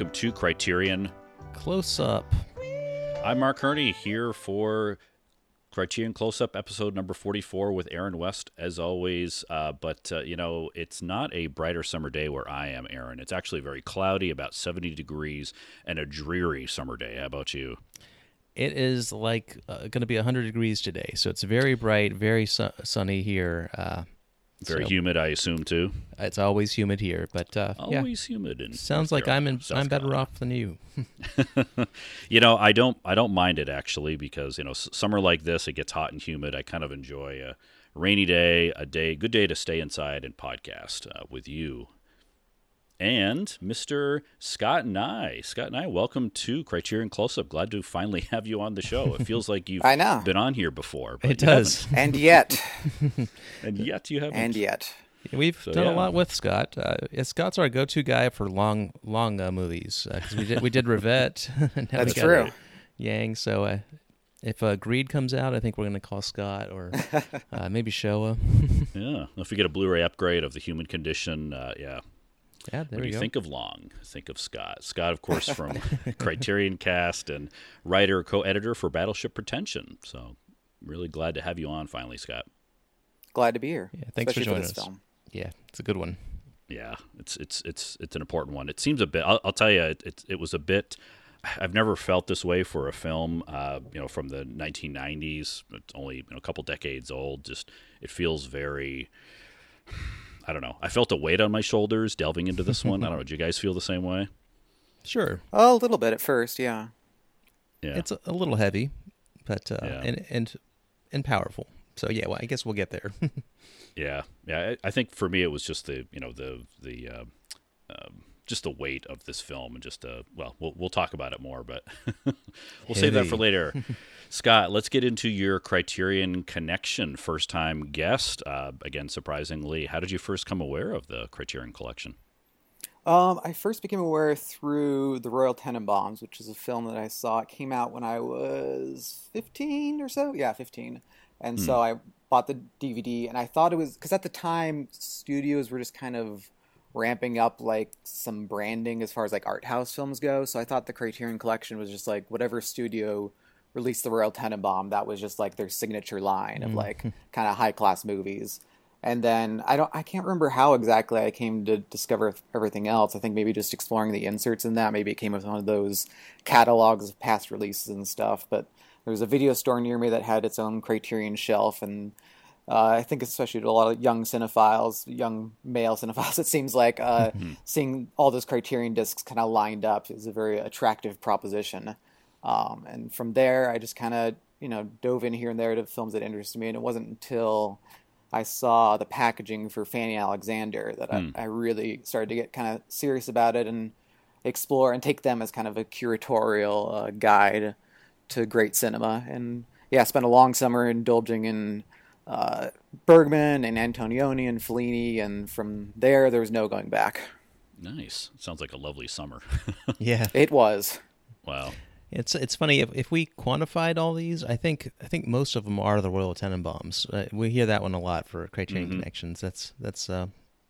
welcome to Criterion. Close up. I'm Mark Hurne here for Criterion Close Up episode number 44 with Aaron West, as always. Uh, but, uh, you know, it's not a brighter summer day where I am, Aaron. It's actually very cloudy, about 70 degrees, and a dreary summer day. How about you? It is like uh, going to be 100 degrees today, so it's very bright, very su- sunny here. Very so humid, I assume, too. It's always humid here, but uh, yeah, Always humid. In sounds like I'm in, I'm better Carolina. off than you. You know, I don't I don't mind it actually because you know s- summer like this it gets hot and humid. I kind of enjoy a rainy day, a day good day to stay inside and podcast uh, with you. And Mr. Scott and I, Scott and I, welcome to Criterion Close Up. Glad to finally have you on the show. It feels like you've I know. been on here before. But It does. And yet, and yet you haven't. and yet. We've So, done yeah. a lot with Scott. Uh, Scott's our go-to guy for long, long uh, movies because we did we did Rivette. and now That's true. Yang. So uh, if uh, Greed comes out, I think we're going to call Scott or uh, maybe Shoah. Yeah, if we get a Blu-ray upgrade of The Human Condition, uh, yeah, yeah, there when you go. think of Long, think of Scott. Scott, of course, from Criterion Cast and writer, co-editor for Battleship Pretension. So, really glad to have you on finally, Scott. Glad to be here. Yeah, thanks for especially joining this us. film. yeah, it's a good one. Yeah, it's it's it's it's an important one. It seems a bit. I'll, I'll tell you, it, it it was a bit. I've never felt this way for a film. Uh, you know, from the 1990s. It's only you know, a couple decades old. Just it feels very. I don't know. I felt a weight on my shoulders delving into this one. I don't know. Do you guys feel the same way? Sure, Oh, a little bit at first, yeah. Yeah. it's a, a little heavy, but uh, Yeah. and and and powerful. So yeah, well, I guess we'll get there. Yeah, yeah. I, I think for me it was just the you know the the uh, um, just the weight of this film and just uh well we'll we'll talk about it more, but we'll save that for later. Scott, let's get into your Criterion Connection first time guest. Uh, again, surprisingly, how did you first come aware of the Criterion Collection? Um, I first became aware through The Royal Tenenbaums, which is a film that I saw. It came out when I was 15 or so. Yeah, 15. And so I bought the DVD, and I thought it was because at the time studios were just kind of ramping up like some branding as far as like art house films go. So I thought the Criterion Collection was just like whatever studio released the Royal Tenenbaum, that was just like their signature line of mm. like kind of high class movies. And then I don't I can't remember how exactly I came to discover everything else. I think maybe just exploring the inserts in that. Maybe it came with one of those catalogs of past releases and stuff. But there was a video store near me that had its own Criterion shelf, and uh, I think especially to a lot of young cinephiles, young male cinephiles, it seems like uh, seeing all those Criterion discs kind of lined up is a very attractive proposition. Um, and from there, I just kind of you know dove in here and there to films that interested me, and it wasn't until I saw the packaging for Fanny Alexander that I, I really started to get kind of serious about it and explore and take them as kind of a curatorial uh, guide to great cinema. And yeah, I spent a long summer indulging in uh, Bergman and Antonioni and Fellini, and from there, there was no going back. Nice. Sounds like a lovely summer. yeah, It was. wow. It's it's funny if, if we quantified all these, I think I think most of them are the Royal Tenenbaums. Uh, we hear that one a lot for Criterion Mm-hmm. connections. That's that's uh,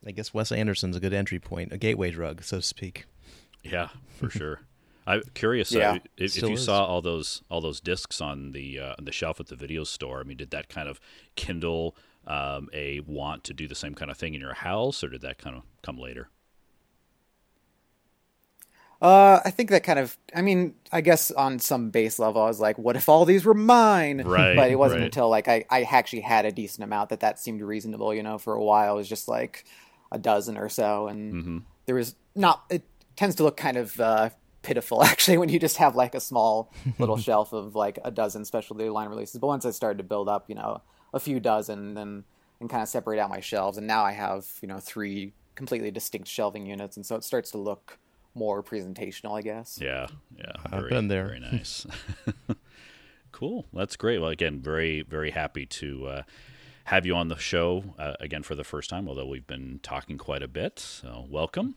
I guess Wes Anderson's a good entry point, a gateway drug, so to speak. Yeah, for sure. I'm curious Yeah, uh, if, if you is. saw all those all those discs on the uh, on the shelf at the video store. I mean, did that kind of kindle um, a want to do the same kind of thing in your house, or did that kind of come later? Uh, I think that kind of. I mean, I guess on some base level, I was like, "What if all these were mine?" Right, But it wasn't right. until like I, I actually had a decent amount that that seemed reasonable. You know, for a while it was just like a dozen or so, and Mm-hmm. there was not. It tends to look kind of uh, pitiful actually when you just have like a small little shelf of like a dozen specialty line releases. But once I started to build up, you know, a few dozen, then and kind of separate out my shelves, and now I have you know three completely distinct shelving units, and so it starts to look more presentational, I guess. Yeah, yeah. I've very, been there. Very nice. cool. That's great. Well, again, very very happy to uh, have you on the show uh, again for the first time. Although we've been talking quite a bit, so welcome.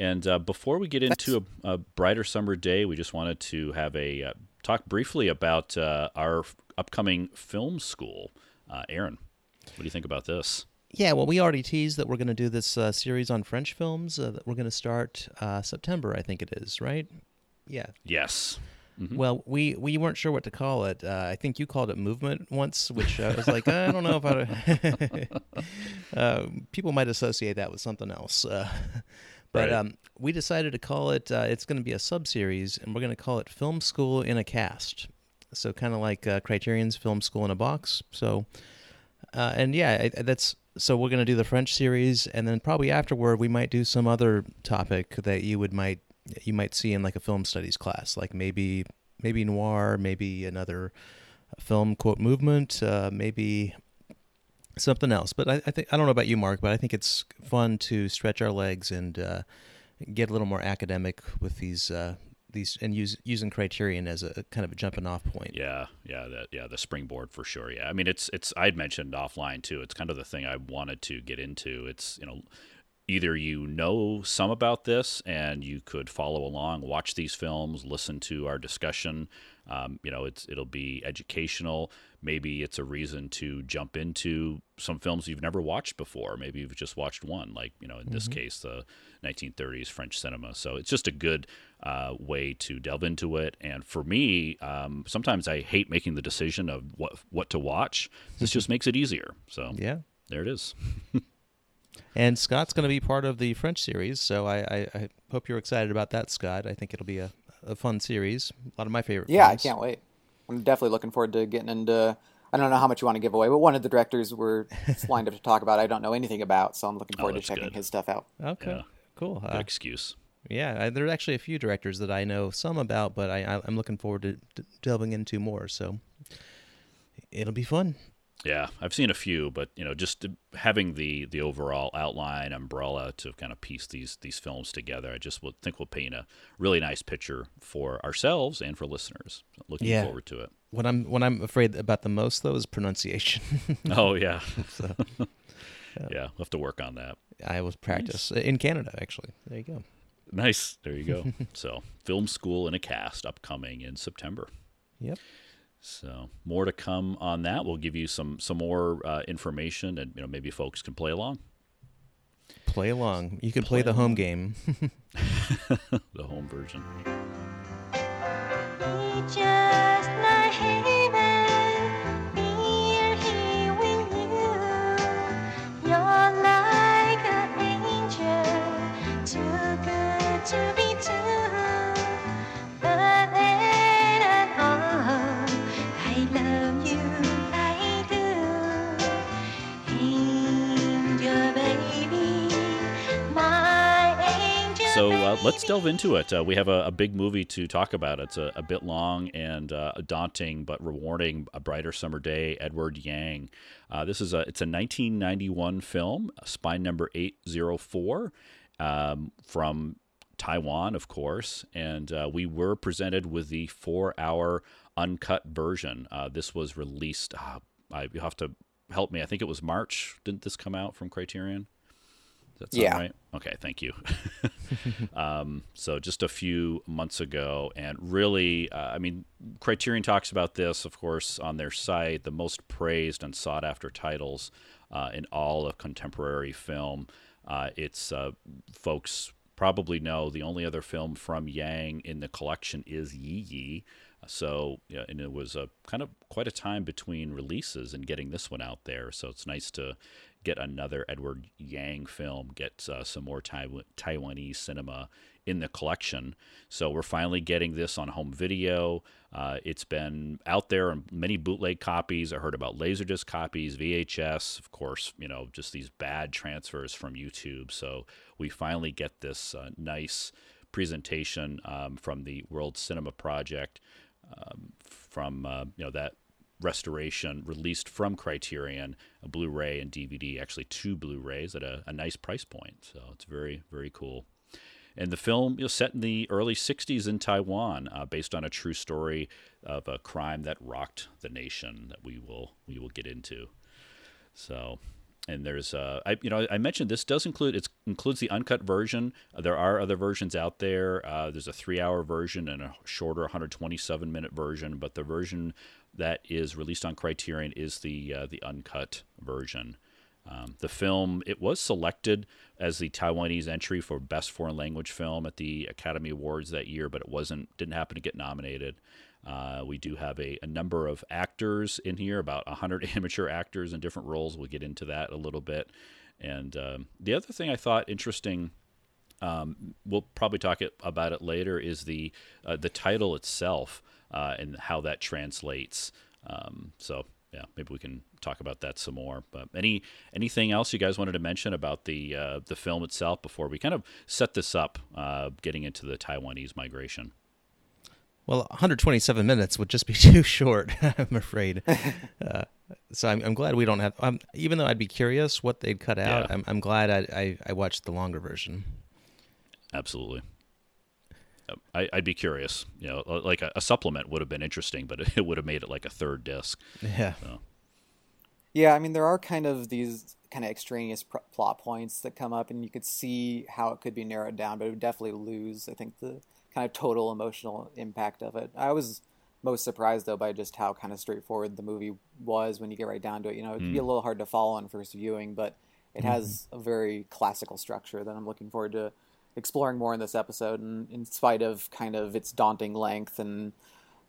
And uh, before we get into a, a brighter summer day, we just wanted to have a uh, talk briefly about uh, our f- upcoming film school. Uh, Aaron, what do you think about this? Yeah, well, we already teased that we're going to do this uh, series on French films uh, that we're going to start uh, September, I think it is, right? Yeah. Yes. Mm-hmm. Well, we, we weren't sure what to call it. Uh, I think you called it movement once, which I was like, I don't know if I. uh, people might associate that with something else. Uh, but Right. um, we decided to call it. Uh, it's going to be a sub series, and we're going to call it Film School in a Cast. So kind of like uh, Criterion's Film School in a Box. So, uh, and yeah, I, that's so we're going to do the French series, and then probably afterward we might do some other topic that you would might you might see in like a film studies class, like maybe maybe noir, maybe another film quote movement, uh, maybe something else. But I, I think I don't know about you, Mark, but I think it's fun to stretch our legs and uh, get a little more academic with these uh, these and use using Criterion as a kind of a jumping off point. Yeah, yeah, that yeah, the springboard for sure. Yeah, I mean, it's it's I'd mentioned offline too. It's kind of the thing I wanted to get into. It's you know, either you know some about this and you could follow along, watch these films, listen to our discussion. Um, you know, it's it'll be educational. Maybe it's a reason to jump into some films you've never watched before. Maybe you've just watched one, like you know, in this case, the 1930s French cinema. So it's just a good uh, way to delve into it. And for me, um, sometimes I hate making the decision of what what to watch. This just makes it easier. So Yeah. there it is. And Scott's going to be part of the French series, so I, I, I hope you're excited about that, Scott. I think it'll be a, a fun series. A lot of my favorite. Yeah, I can't wait. I'm definitely looking forward to getting into. I don't know how much you want to give away, but one of the directors we're lined up to talk about, I don't know anything about, so I'm looking forward to checking good. his stuff out. Okay, Yeah. cool. Good Uh, excuse. yeah, I, there's actually a few directors that I know some about, but I, I, I'm looking forward to, to delving into more. So it'll be fun. Yeah, I've seen a few, but you know, just having the the overall outline umbrella to kind of piece these these films together, I just would think will paint a really nice picture for ourselves and for listeners. Looking Yeah. forward to it. What I'm what I'm afraid about the most though is pronunciation. Oh yeah, so yeah, we'll have to work on that. I will practice in Canada. Actually, there you go. Nice. There you go. so, film school and a cast upcoming in September. Yep. So, more to come on that. We'll give you some some more uh, information, and you know maybe folks can play along Play along. You can play the home game. the home version. It's uh, let's delve into it. Uh, we have a, a big movie to talk about. It's a, a bit long and uh, daunting, but rewarding. A brighter summer day. Edward Yang. Uh, this is a it's a 1991 film, spine number 804, um, from Taiwan, of course, and uh, we were presented with the four-hour uncut version. Uh, this was released. Uh, I, you have to help me. I think it was March. Didn't this come out from Criterion? That Yeah. right? Okay, thank you. um, so just a few months ago, and really, uh, I mean, Criterion talks about this, of course, on their site. The most praised and sought after titles uh, in all of contemporary film. Uh, it's uh, folks probably know the only other film from Yang in the collection is Yi Yi. So, yeah, and it was a kind of quite a time between releases and getting this one out there. So it's nice to get another Edward Yang film, get uh, some more Taiwan- Taiwanese cinema in the collection. So we're finally getting this on home video. Uh, it's been out there in many bootleg copies. I heard about Laserdisc copies, VHS, of course, you know, just these bad transfers from YouTube. So we finally get this uh, nice presentation um, from the World Cinema Project um, from uh, you know that restoration released from Criterion, a Blu-ray and DVD, actually two Blu-rays at a, a nice price point. So it's very very cool. And the film is set in the early 60s in Taiwan, uh, based on a true story of a crime that rocked the nation that we will we will get into. So, and there's uh, I you know I mentioned this does include it includes the uncut version. Uh, there are other versions out there. Uh, there's a three-hour version and a shorter 127-minute version, but the version that is released on Criterion is the uh, the uncut version. Um, the film it was selected as the Taiwanese entry for best foreign language film at the Academy Awards that year, but it wasn't didn't happen to get nominated. Uh, we do have a, a, number of actors in here, about 100 amateur actors in different roles. We'll get into that a little bit. And um, the other thing I thought interesting, um, we'll probably talk it, about it later, is the uh, the title itself uh, and how that translates. Um, so yeah, maybe we can talk about that some more. But any anything else you guys wanted to mention about the uh, the film itself before we kind of set this up, uh, getting into the Taiwanese migration? Well, 127 minutes would just be too short, I'm afraid. uh, so I'm, I'm, glad we don't have. Um, even though I'd be curious what they'd cut out, yeah. I'm, I'm, glad I, I, I watched the longer version. Absolutely. I, would be curious. You know, like a, a, supplement would have been interesting, but it would have made it like a third disc. Yeah. So. Yeah, I mean, there are kind of these kind of extraneous pr- plot points that come up, and you could see how it could be narrowed down, but it would definitely lose. I think the kind of total emotional impact of it. I was most surprised though by just how kind of straightforward the movie was when you get right down to it. You know, it can mm. be a little hard to follow on first viewing, but it mm-hmm. has a very classical structure that I'm looking forward to exploring more in this episode. And in spite of kind of its daunting length and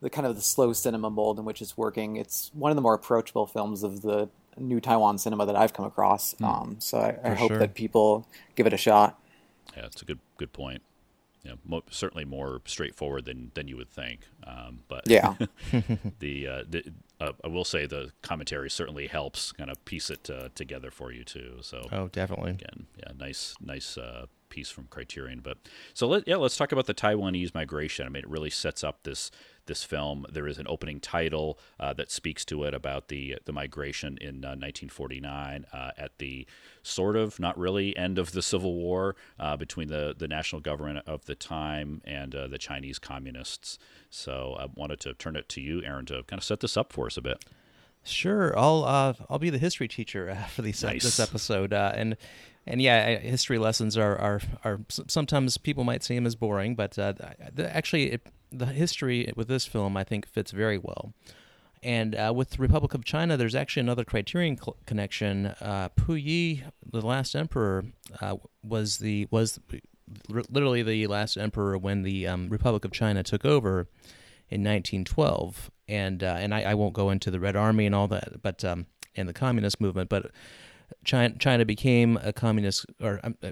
the kind of the slow cinema mold in which it's working, it's one of the more approachable films of the new Taiwan cinema that I've come across. Mm. Um, so I, I hope sure. that people give it a shot. Yeah, it's a good good point you know, mo- certainly more straightforward than, than you would think. Um, but yeah, the, uh, the uh, I will say the commentary certainly helps kind of piece it uh, together for you too. So oh, definitely. Again, yeah, nice nice uh, piece from Criterion. But so let yeah, let's talk about the Taiwanese migration. I mean, it really sets up this this film. There is an opening title uh, that speaks to it about the the migration in uh, 1949 uh, at the sort of not really end of the Civil War uh, between the the national government of the time and uh, the Chinese communists. So I wanted to turn it to you, Aaron, to kind of set this up for us a bit. Sure, I'll uh, I'll be the history teacher for these, nice. this episode, and and yeah, history lessons are are, are sometimes people might see them as boring, but uh, actually, it, the history with this film I think fits very well. And uh, with the Republic of China, there's actually another Criterion cl- connection. Uh, Puyi, the last emperor, uh, was the was literally the last emperor when the um, Republic of China took over in 1912. And uh, and I, I, won't go into the Red Army and all that, but um, and the communist movement, but China, China became a communist, or I'm, uh,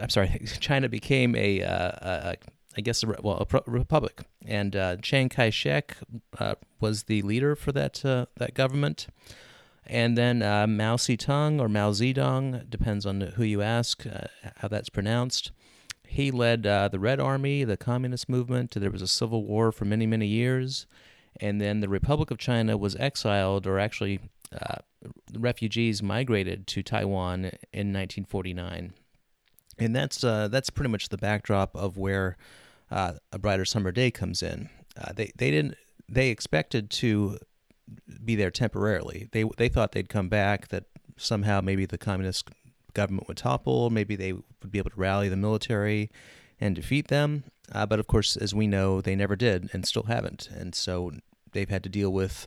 I'm sorry, China became a, uh, a I guess, a, well, a pro- republic, and uh, Chiang Kai-shek uh, was the leader for that uh, that government, and then Mao Zedong or Mao Zedong depends on who you ask how that's pronounced. He led the Red Army, the communist movement. There was a civil war for many many years, and then the Republic of China was exiled, or actually uh, refugees migrated to Taiwan in 1949, and that's uh, that's pretty much the backdrop of where uh, a brighter summer day comes in. Uh, they they didn't they expected to be there temporarily. They they thought they'd come back. That somehow maybe the communist government would topple. Maybe they would be able to rally the military and defeat them. Uh, but of course, as we know, they never did and still haven't. And so they've had to deal with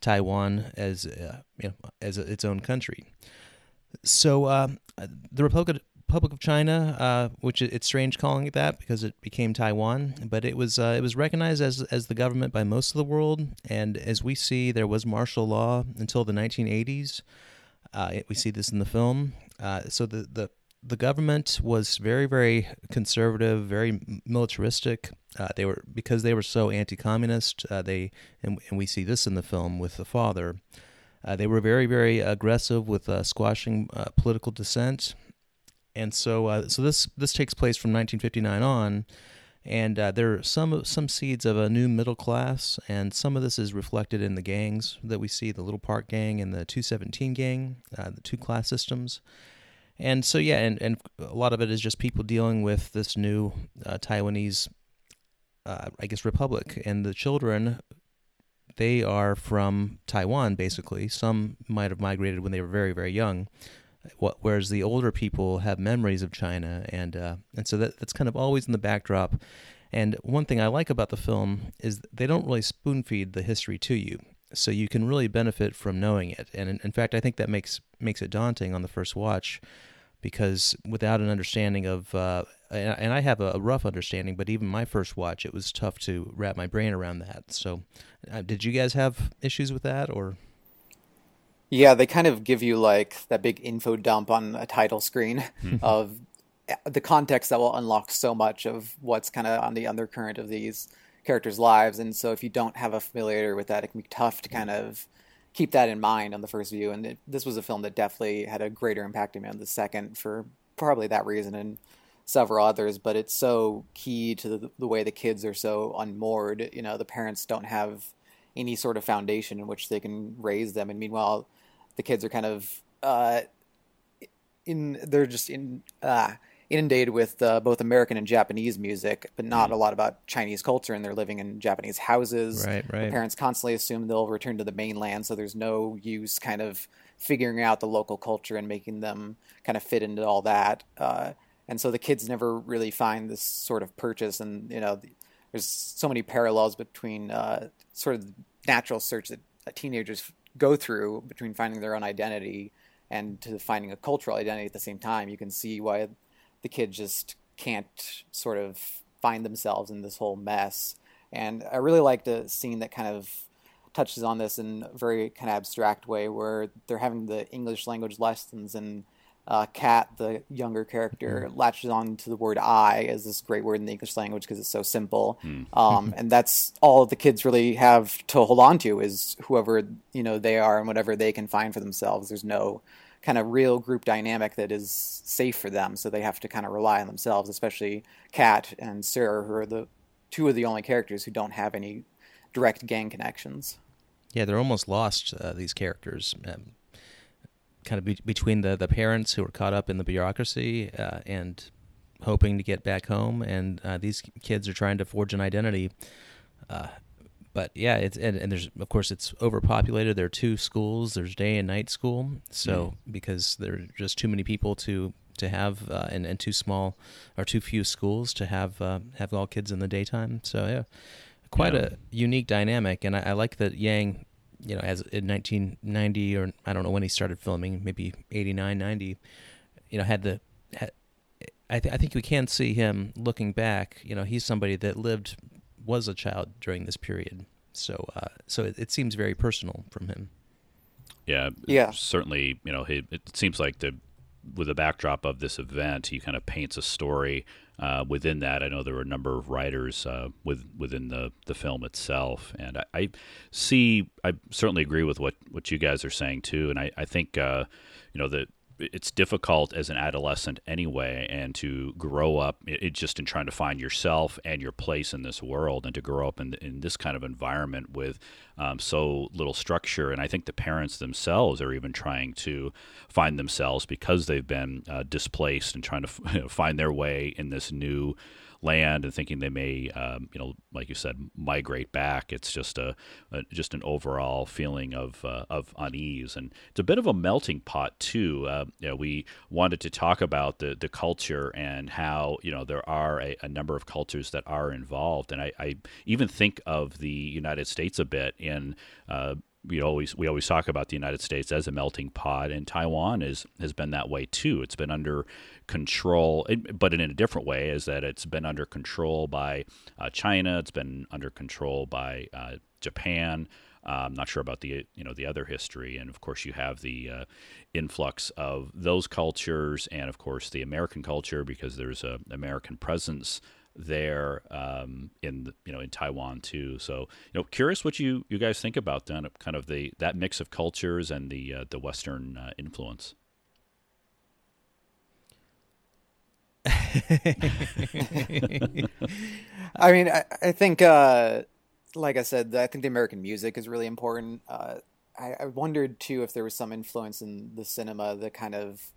Taiwan as uh, you know, as a, its own country. So uh, the Republic Republic of China, uh, which it's strange calling it that because it became Taiwan, but it was uh, it was recognized as as the government by most of the world. And as we see, there was martial law until the 1980s. Uh, we see this in the film. Uh, so the the the government was very, very conservative, very militaristic. Uh, they were because they were so anti-communist. Uh, they and, and, we see this in the film with the father. Uh, they were very, very aggressive with uh, squashing political dissent, and so so this this takes place from 1959 on. And there are some some seeds of a new middle class, and some of this is reflected in the gangs that we see: the Little Park Gang and the 217 Gang, the two class systems. And so yeah, and, and a lot of it is just people dealing with this new uh, Taiwanese, uh, I guess, republic, and the children. They are from Taiwan, basically. Some might have migrated when they were very, very young, whereas the older people have memories of China, and uh, and so that, that's kind of always in the backdrop. And one thing I like about the film is they don't really spoon feed the history to you. so you can really benefit from knowing it. And in, in fact, I think that makes makes it daunting on the first watch because without an understanding of uh, and, I have a, rough understanding, but even my first watch, it was tough to wrap my brain around that. So, uh, did you guys have issues with that, or? Yeah, they kind of give you like that big info dump on a title screen hmm. of the context that will unlock so much of what's kind of on the undercurrent of these characters' lives. And so, if you don't have a familiarity with that, it can be tough to kind of keep that in mind on the first view. And it, this was a film that definitely had a greater impact on me on the second for probably that reason. And several others, but it's so key to the, the, way the kids are so unmoored. You know, the parents don't have any sort of foundation in which they can raise them, and meanwhile, the kids are kind of uh, in they're just in uh, inundated with uh, both American and Japanese music, but not mm. a lot about Chinese culture, and they're living in Japanese houses. Right, right. The parents constantly assume they'll return to the mainland, so there's no use kind of figuring out the local culture and making them kind of fit into all that. Uh, and so the kids never really find this sort of purchase and you know there's so many parallels between uh, sort of the natural search that teenagers go through between finding their own identity and to finding a cultural identity at the same time you can see why the kids just can't sort of find themselves in this whole mess. And i really liked a scene that kind of touches on this in a very kind of abstract way where they're having the english language lessons and uh, Cat, the younger character, mm. latches on to the word "I" as this great word in the English language because it's so simple, mm. um, and that's all the kids really have to hold on to is whoever you know they are and whatever they can find for themselves. There's no kind of real group dynamic that is safe for them, so they have to kind of rely on themselves. Especially Cat and Sir, who are the two of the only characters who don't have any direct gang connections. Yeah, they're almost lost. Uh, these characters. Um, kind of be- between the, the parents who are caught up in the bureaucracy uh, and hoping to get back home, and uh, these kids are trying to forge an identity. Uh, but yeah, it's and, and, there's of course it's overpopulated. There are two schools. There's day and night school. So mm. because there are just too many people to to have uh, and, and too small or too few schools to have uh, have all kids in the daytime. So yeah, quite yeah. a unique dynamic. And I, I like that Yang you know, as in 1990 or I don't know when he started filming, maybe 89, 90, you know, had the, had, I, th- I think we can see him looking back. You know, he's somebody that lived, was a child during this period. So, uh, so it, it seems very personal from him. Yeah, yeah. Certainly, you know, he, it seems like the with the backdrop of this event, he kind of paints a story uh, within that. I know there were a number of writers uh, with, within the, the film itself, and I, I, see. I certainly agree with what, what you guys are saying too, and I, I think uh, you know that it's difficult as an adolescent anyway, and to grow up it, just in trying to find yourself and your place in this world, and to grow up in, in this kind of environment with um, so little structure. And I think the parents themselves are even trying to find themselves because they've been uh, displaced and trying to f- find their way in this new land and thinking they may, um, you know, like you said, migrate back. It's just a, a just an overall feeling of uh, of unease, and it's a bit of a melting pot too. Uh, you know, we wanted to talk about the the culture and how you know there are a, a number of cultures that are involved, and I, I, even think of the United States a bit in. Uh, we always we always talk about the United States as a melting pot, and Taiwan is has been that way too. It's been under control, but in a different way, is that it's been under control by uh, China. It's been under control by uh, Japan. Uh, I'm not sure about the you know the other history, and of course you have the uh, influx of those cultures, and of course the American culture because there's a American presence there um, in you know in Taiwan too. So you know, curious what you you guys think about that kind of the that mix of cultures and the uh, the Western uh, influence. I mean, I, I think, uh, like I said, I think the American music is really important. Uh, I, I, wondered too if there was some influence in the cinema, the kind of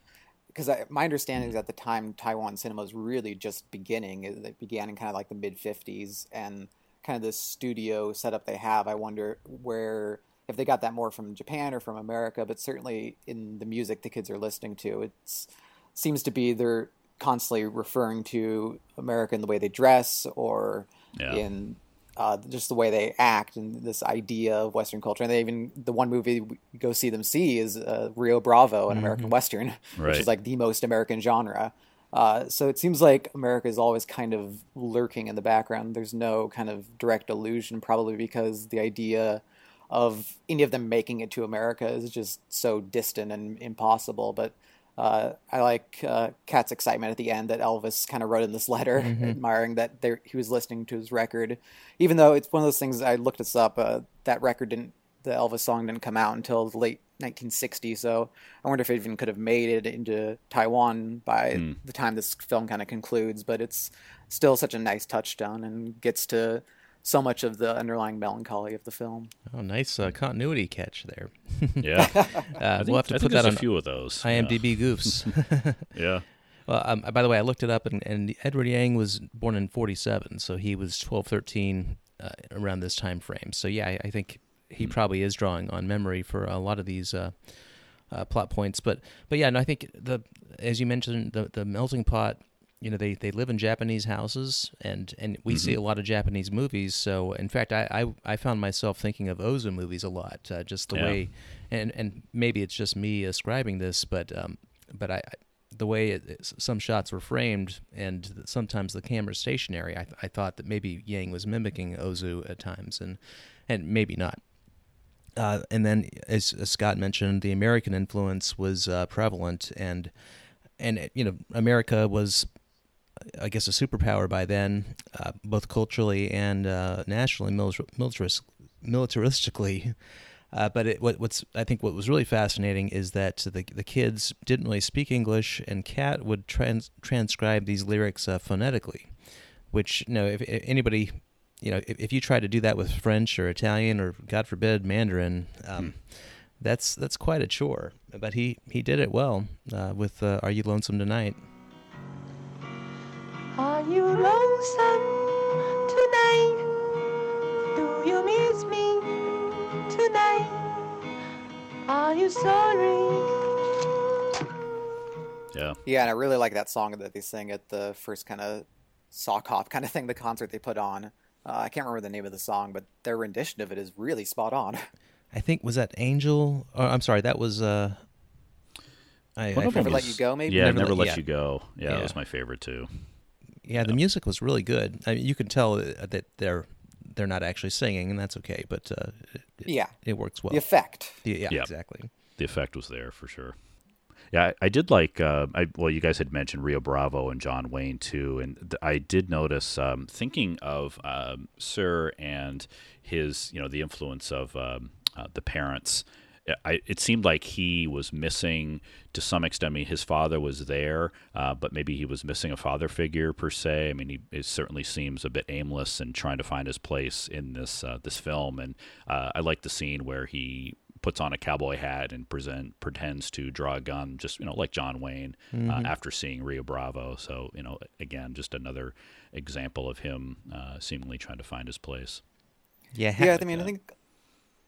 because my understanding is mm-hmm. at the time Taiwan cinema was really just beginning. It began in kind of like the mid '50s, and kind of this studio setup they have. I wonder where if they got that more from Japan or from America, but certainly in the music the kids are listening to, it seems to be they're constantly referring to America in the way they dress or yeah. in uh, just the way they act and this idea of Western culture. And they even the one movie we go see them see is uh, Rio Bravo, an American Western, which is like the most American genre. Uh, so it seems like America is always kind of lurking in the background. There's no kind of direct allusion, probably because the idea of any of them making it to America is just so distant and impossible. But uh, I like uh, Cat's excitement at the end that Elvis kind of wrote in this letter, admiring that there, he was listening to his record, even though it's one of those things. I looked this up. Uh, that record didn't, the Elvis song didn't come out until the late 1960s. So I wonder if it even could have made it into Taiwan by the time this film kind of concludes. But it's still such a nice touchstone and gets to so much of the underlying melancholy of the film. Oh, nice uh, continuity catch there. Yeah, Uh, think, we'll have to I put that on a few of those. IMDb goofs. Yeah. Well, um, by the way, I looked it up, and, and Edward Yang was born in 47, so he was 12, 13 uh, around this time frame. So, yeah, I, I think he probably is drawing on memory for a lot of these uh, uh, plot points. But, but yeah, no, I think, the as you mentioned, the, the melting pot, you know, they, they live in Japanese houses, and, and we see a lot of Japanese movies. So, in fact, I, I, I found myself thinking of Ozu movies a lot, uh, just the Yeah. way, and, and maybe it's just me ascribing this, but, um, but I, I the way it, it- some shots were framed and sometimes the camera's stationary, I, I thought that maybe Yang was mimicking Ozu at times, and and maybe not. Uh, and then, as, as Scott mentioned, the American influence was uh, prevalent, and and you know America was, I guess, a superpower by then, uh, both culturally and uh, nationally, militar- militaris- militaristically. Uh, but it, what, what's I think what was really fascinating is that the the kids didn't really speak English, and Cat would trans, transcribe these lyrics uh, phonetically, which you know if, if anybody, you know, if, if you try to do that with French or Italian or God forbid Mandarin, um, that's that's quite a chore. But he he did it well uh, with uh, "Are You Lonesome Tonight." Are you lonesome tonight? Do you miss me tonight? Are you sorry? Yeah. Yeah, and I really like that song that they sing at the first kind of sock hop kind of thing, the concert they put on. Uh, I can't remember the name of the song, but their rendition of it is really spot on. I think was that Angel. Or I'm sorry, that was. Uh, I, One I of them Never Let You Go, maybe? Yeah, Never never, Let- let yeah. you go. Yeah, Yeah. that was my favorite too. Yeah, the music was really good. I mean, you can tell uh, that they're they're not actually singing, and that's okay. But uh, it, Yeah. it works well. The effect. The- yeah, Yeah. exactly. the effect was there for sure. Yeah, I, I did like. Uh, I well, you guys had mentioned Rio Bravo and John Wayne too, and th- I did notice um, thinking of um, Sir and his, you know, the influence of um, uh, the parents. I, it seemed like he was missing to some extent. I mean, his father was there, uh, but maybe he was missing a father figure per se. I mean, he it certainly seems a bit aimless and trying to find his place in this uh, this film. And uh, I like the scene where he puts on a cowboy hat and present pretends to draw a gun, just you know, like John Wayne uh, after seeing Rio Bravo. So you know, again, just another example of him uh, seemingly trying to find his place. Yeah, Yeah, I mean, I think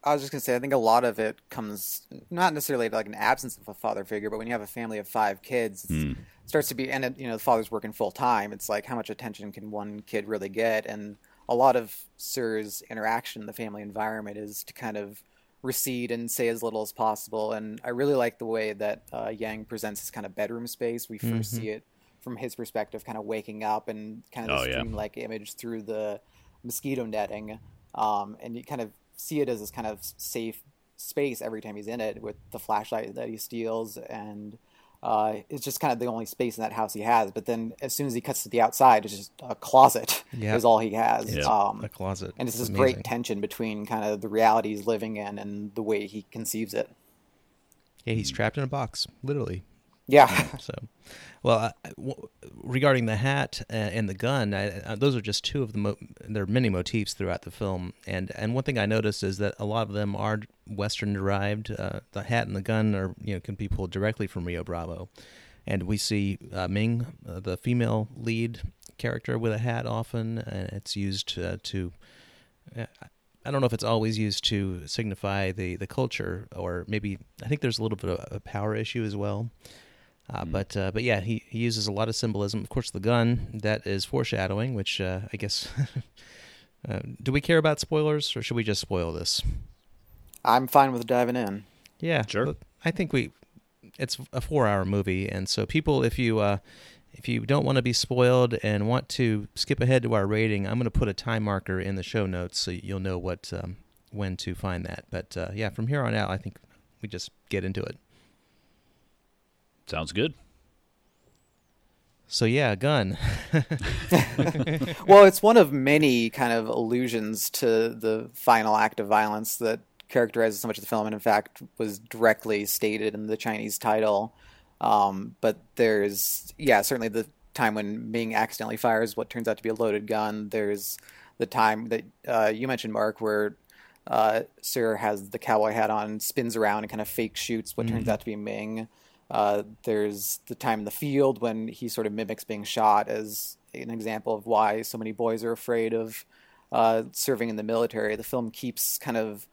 I was just gonna say, I think a lot of it comes not necessarily like an absence of a father figure, but when you have a family of five kids, it's- it starts to be, and it, you know, the father's working full time. It's like how much attention can one kid really get? And a lot of Sir's interaction in the family environment is to kind of recede and say as little as possible. And I really like the way that uh, Yang presents his kind of bedroom space. We 1st see it from his perspective, kind of waking up and kind of Oh, this yeah. dreamlike image through the mosquito netting, um, and you kind of see it as this kind of safe space every time he's in it with the flashlight that he steals, and uh, it's just kind of the only space in that house he has. But then as soon as he cuts to the outside, it's just a closet Yeah. is all he has. Yeah. Um, a closet. and it's this amazing. great tension between kind of the reality he's living in and the way he conceives it. Yeah, he's trapped in a box, literally. Yeah. So, well, uh, w- regarding the hat uh, and the gun, I, uh, those are just two of the mo- there are many motifs throughout the film, and and one thing I noticed is that a lot of them are Western derived. Uh, the hat and the gun are you know can be pulled directly from Rio Bravo, and we see uh, Ming, uh, the female lead character, with a hat often, and it's used uh, to. Uh, I don't know if it's always used to signify the, the culture, or maybe I think there's a little bit of a power issue as well. Uh, But uh, but yeah, he, he uses a lot of symbolism. Of course, the gun that is foreshadowing, which uh, I guess Uh, do we care about spoilers, or should we just spoil this? I'm fine with diving in. Yeah, Sure. I think we. It's a four-hour movie, and so people, if you uh, if you don't want to be spoiled and want to skip ahead to our rating, I'm going to put a time marker in the show notes so you'll know what um, when to find that. But uh, yeah, from here on out, I think we just get into it. Sounds good. So yeah, gun. well, it's one of many kind of allusions to the final act of violence that characterizes so much of the film, and in fact was directly stated in the Chinese title. Um, but there's, yeah, certainly the time when Ming accidentally fires what turns out to be a loaded gun. There's the time that uh, you mentioned, Mark, where uh, Sir has the cowboy hat on, spins around, and kind of fake shoots what turns out to be Ming. Uh, there's the time in the field when he sort of mimics being shot as an example of why so many boys are afraid of uh, serving in the military. The film keeps kind of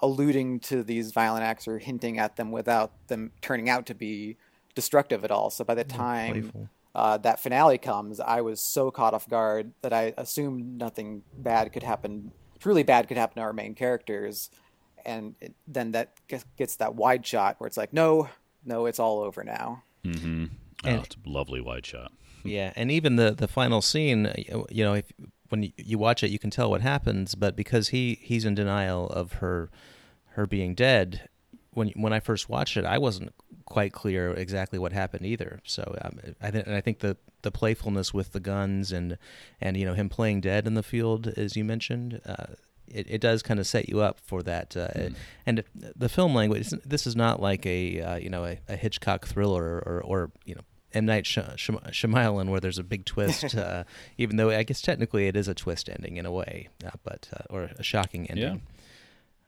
alluding to these violent acts or hinting at them without them turning out to be destructive at all. So by the time uh, that finale comes, I was so caught off guard that I assumed nothing bad could happen, truly bad could happen to our main characters. And it, then that gets- gets that wide shot where it's like, no, no, it's all over now. Mm-hmm. Oh, And- it's a lovely wide shot. Yeah, and even the the final scene, uh, you know, if when you- you watch it, you can tell what happens. But because he he's in denial of her her being dead, when when I first watched it, I wasn't quite clear exactly what happened either. So um, I think and I think the the playfulness with the guns and and you know him playing dead in the field, as you mentioned. Uh, it, it does kind of set you up for that, uh, and the film language. This is not like a uh, you know a, a Hitchcock thriller or, or you know M Night Sh- Sh- Shyamalan where there's a big twist. uh, even though I guess technically it is a twist ending in a way, uh, but uh, or a shocking ending.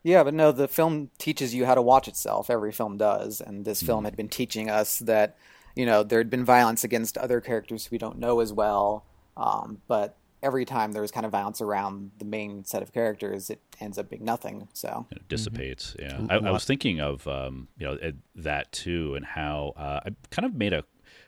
Yeah, but no, the film teaches you how to watch itself. Every film does, and this film had been teaching us that you know there had been violence against other characters we don't know as well. Um, but every time there's kind of violence around the main set of characters, it ends up being nothing. So It dissipates. Yeah, L- I, I lot- was thinking of um, you know uh, that too, and how uh, I kind of made a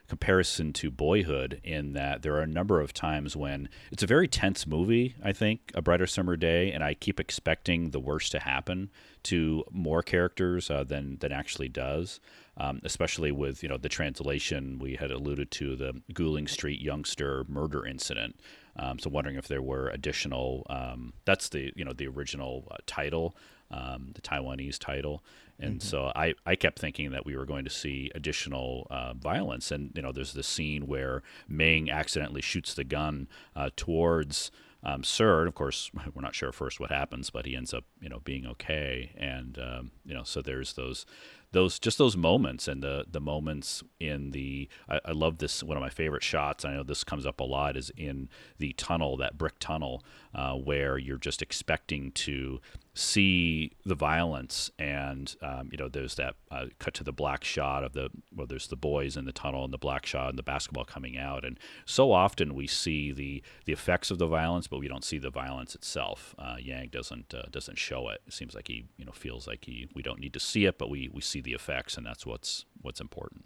comparison to Boyhood in that there are a number of times when it's a very tense movie. I think A Brighter Summer Day, and I keep expecting the worst to happen to more characters uh, than than actually does. Um, especially with you know the translation we had alluded to the Guling Street youngster murder incident. Um, so wondering if there were additional. Um, that's the you know the original uh, title, um, the Taiwanese title, and so I, I kept thinking that we were going to see additional uh, violence. And you know there's this scene where Ming accidentally shoots the gun uh, towards. Um, Sir, and of course, we're not sure first what happens, but he ends up, you know, being okay, and um, you know, so there's those, those just those moments, and the the moments in the. I, I love this. One of my favorite shots. I know this comes up a lot. Is in the tunnel, that brick tunnel, uh, where you're just expecting to see the violence, and um, you know, there's that uh, cut to the black shot of the well, there's the boys in the tunnel, and the black shot, and the basketball coming out, and so often we see the the effects of the violence, but we don't see the violence itself. Uh, Yang doesn't uh, doesn't show it. It seems like he you know feels like he we don't need to see it, but we we see the effects, and that's what's what's important.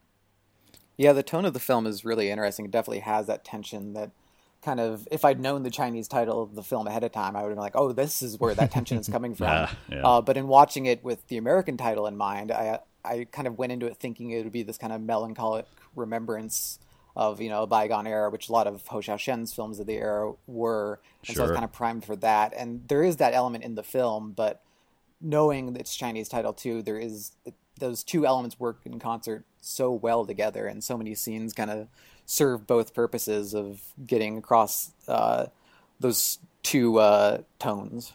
yeah, the tone of the film is really interesting. It definitely has that tension that kind of if I'd known the Chinese title of the film ahead of time, I would have been like, oh, this is where that tension is coming from. Ah, yeah. uh, but in watching it with the American title in mind, I I kind of went into it thinking it would be this kind of melancholic remembrance of you know a bygone era, which a lot of Hou Hsiao-hsien's films of the era were, and so I was kind of primed for that. And there is that element in the film, but knowing that it's Chinese title too, there is those two elements work in concert so well together, and so many scenes kind of serve both purposes of getting across uh, those two uh, tones.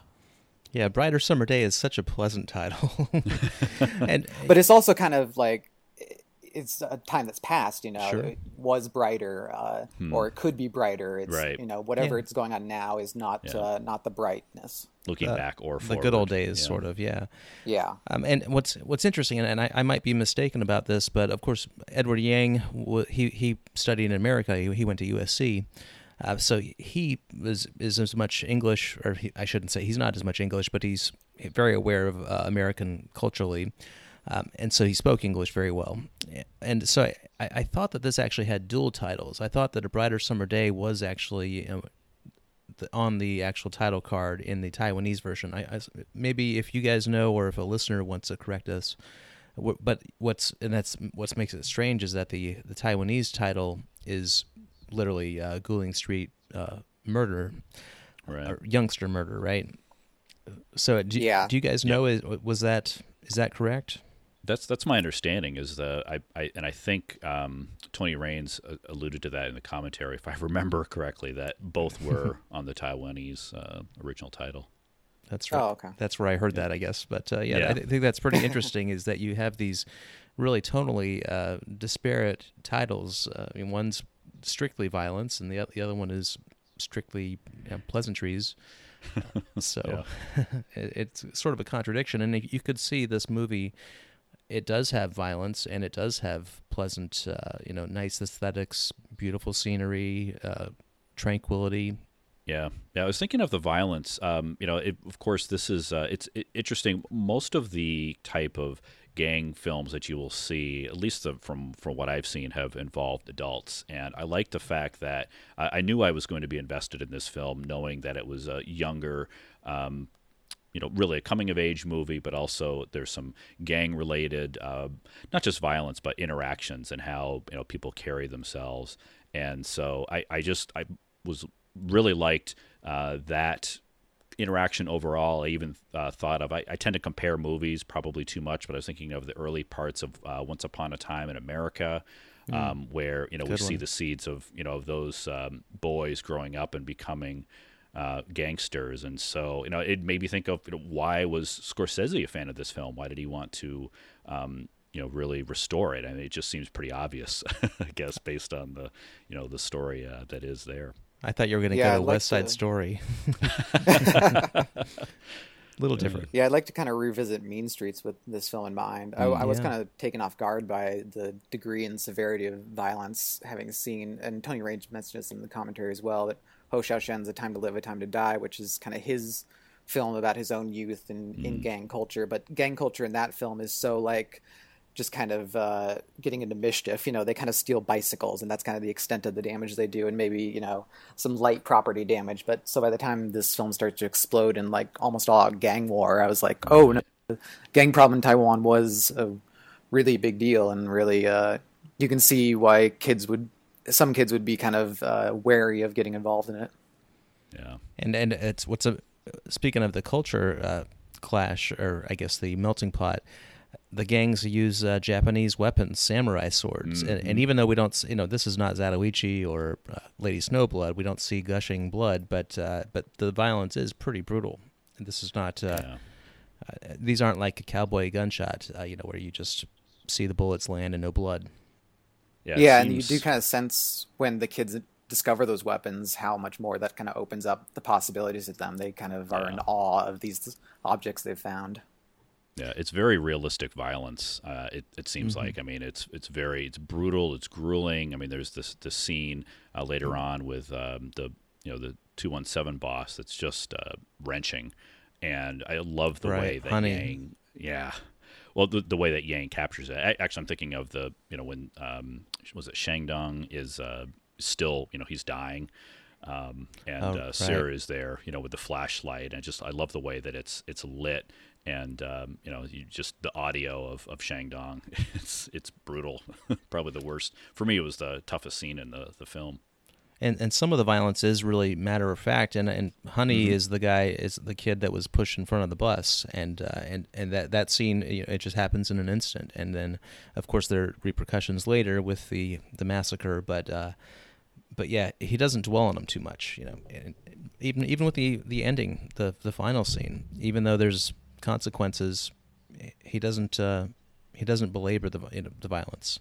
Yeah, Brighter Summer Day is such a pleasant title. and But it's also kind of like it's a time that's passed. You know, Sure. it was brighter, uh, or it could be brighter. It's Right. you know whatever Yeah. it's going on now is not Yeah. uh, not the brightness. Looking uh, back or the good old days, Yeah. sort of, yeah. Yeah. Um, and what's what's interesting, and, and I, I might be mistaken about this, but of course, Edward Yang, he he studied in America. He, he went to USC, uh, so he was is as much English, or he, I shouldn't say he's not as much English, but he's very aware of uh, American culturally, um, and so he spoke English very well. And so I, I I thought that this actually had dual titles. I thought that A Brighter Summer Day was actually. You know, the, on the actual title card in the Taiwanese version. I, I maybe if you guys know or if a listener wants to correct us, wh- but what's and that's what makes it strange is that the the Taiwanese title is literally uh, Guling Street uh, Murder, Right. or youngster murder, right? So do, Yeah. do you guys know is was that is that correct? That's that's my understanding. Is the I, I and I think um, Tony Rayns uh, alluded to that in the commentary, if I remember correctly, that both were on the Taiwanese uh, original title. That's right. Oh, okay. That's where I heard that, I guess. But uh, yeah, Yeah. I th- think that's pretty interesting. is that you have these really tonally uh, disparate titles. Uh, I mean, one's strictly violence, and the the other one is strictly you know, pleasantries. So it, it's sort of a contradiction, and you could see this movie. It does have violence, and it does have pleasant, uh, you know, nice aesthetics, beautiful scenery, uh, tranquility. Yeah, yeah. I was thinking of the violence. Um, you know, it, of course, this is uh, it's i interesting. Most of the type of gang films that you will see, at least the, from from what I've seen, have involved adults. And I like the fact that I, I knew I was going to be invested in this film, knowing that it was a younger. Um, you know, really a coming of age movie, but also there's some gang related, uh, not just violence, but interactions and how you know people carry themselves. And so I, I just I was really liked uh, that interaction overall. I even uh, thought of I, I tend to compare movies probably too much, but I was thinking of the early parts of uh, Once Upon a Time in America. Um, where you know we Good see the seeds of you know of those um, boys growing up and becoming uh, gangsters, and so you know it made me think of you know, why was Scorsese a fan of this film? Why did he want to um, you know really restore it? I mean, it just seems pretty obvious, I guess, based on the you know the story uh, that is there. I thought you were going to Yeah, go I'd to like West Side to- Story. little different. Yeah, I'd like to kind of revisit Mean Streets with this film in mind. I, I was yeah. kind of taken off guard by the degree and severity of violence, having seen, and Tony Rayns mentioned this in the commentary as well, that Hou Hsiao-hsien's A Time to Live, A Time to Die, which is kind of his film about his own youth in, in gang culture. But gang culture in that film is so like just kind of uh, getting into mischief. You know, they kind of steal bicycles, and that's kind of the extent of the damage they do, and maybe you know some light property damage. But so by the time this film starts to explode in like almost all gang war, I was like, oh no, the gang problem in Taiwan was a really big deal, and really uh, you can see why kids would some kids would be kind of uh, wary of getting involved in it. Yeah. And and it's what's a speaking of the culture uh, clash, or I guess the melting pot. The gangs use uh, Japanese weapons, samurai swords, and, Mm-hmm. and even though we don't, you know, this is not Zatoichi or uh, Lady Snowblood, we don't see gushing blood, but uh, but the violence is pretty brutal. And this is not; uh, Yeah. uh, these aren't like a cowboy gunshot, uh, you know, where you just see the bullets land and no blood. Yeah, it yeah, and you do kind of sense when the kids discover those weapons how much more that kind of opens up the possibilities of them. They kind of are in awe of these objects they've found. Yeah, it's very realistic violence. Uh, it it seems like. I mean, it's it's very it's brutal. It's grueling. I mean, there's this this scene uh, later on with um, the you know the two one seven boss that's just uh, wrenching, and I love the way Right, that Honey. Yang. Yeah. Well, the, the way that Yang captures it. I, actually, I'm thinking of the you know when um, was it Shandong is uh, still you know he's dying. Um, and Oh, uh, right. Sarah is there, you know, with the flashlight, and just I love the way that it's it's lit, and um, you know, you just the audio of of Shandong, it's it's brutal, probably the worst for me. It was the toughest scene in the the film. And and some of the violence is really matter of fact and and honey Mm-hmm. is the guy is the kid that was pushed in front of the bus and uh, and and that that scene you know, it just happens in an instant and then of course there are repercussions later with the the massacre but uh but yeah he doesn't dwell on them too much you know and even even with the the ending the the final scene even though there's consequences he doesn't uh he doesn't belabor the you know, the violence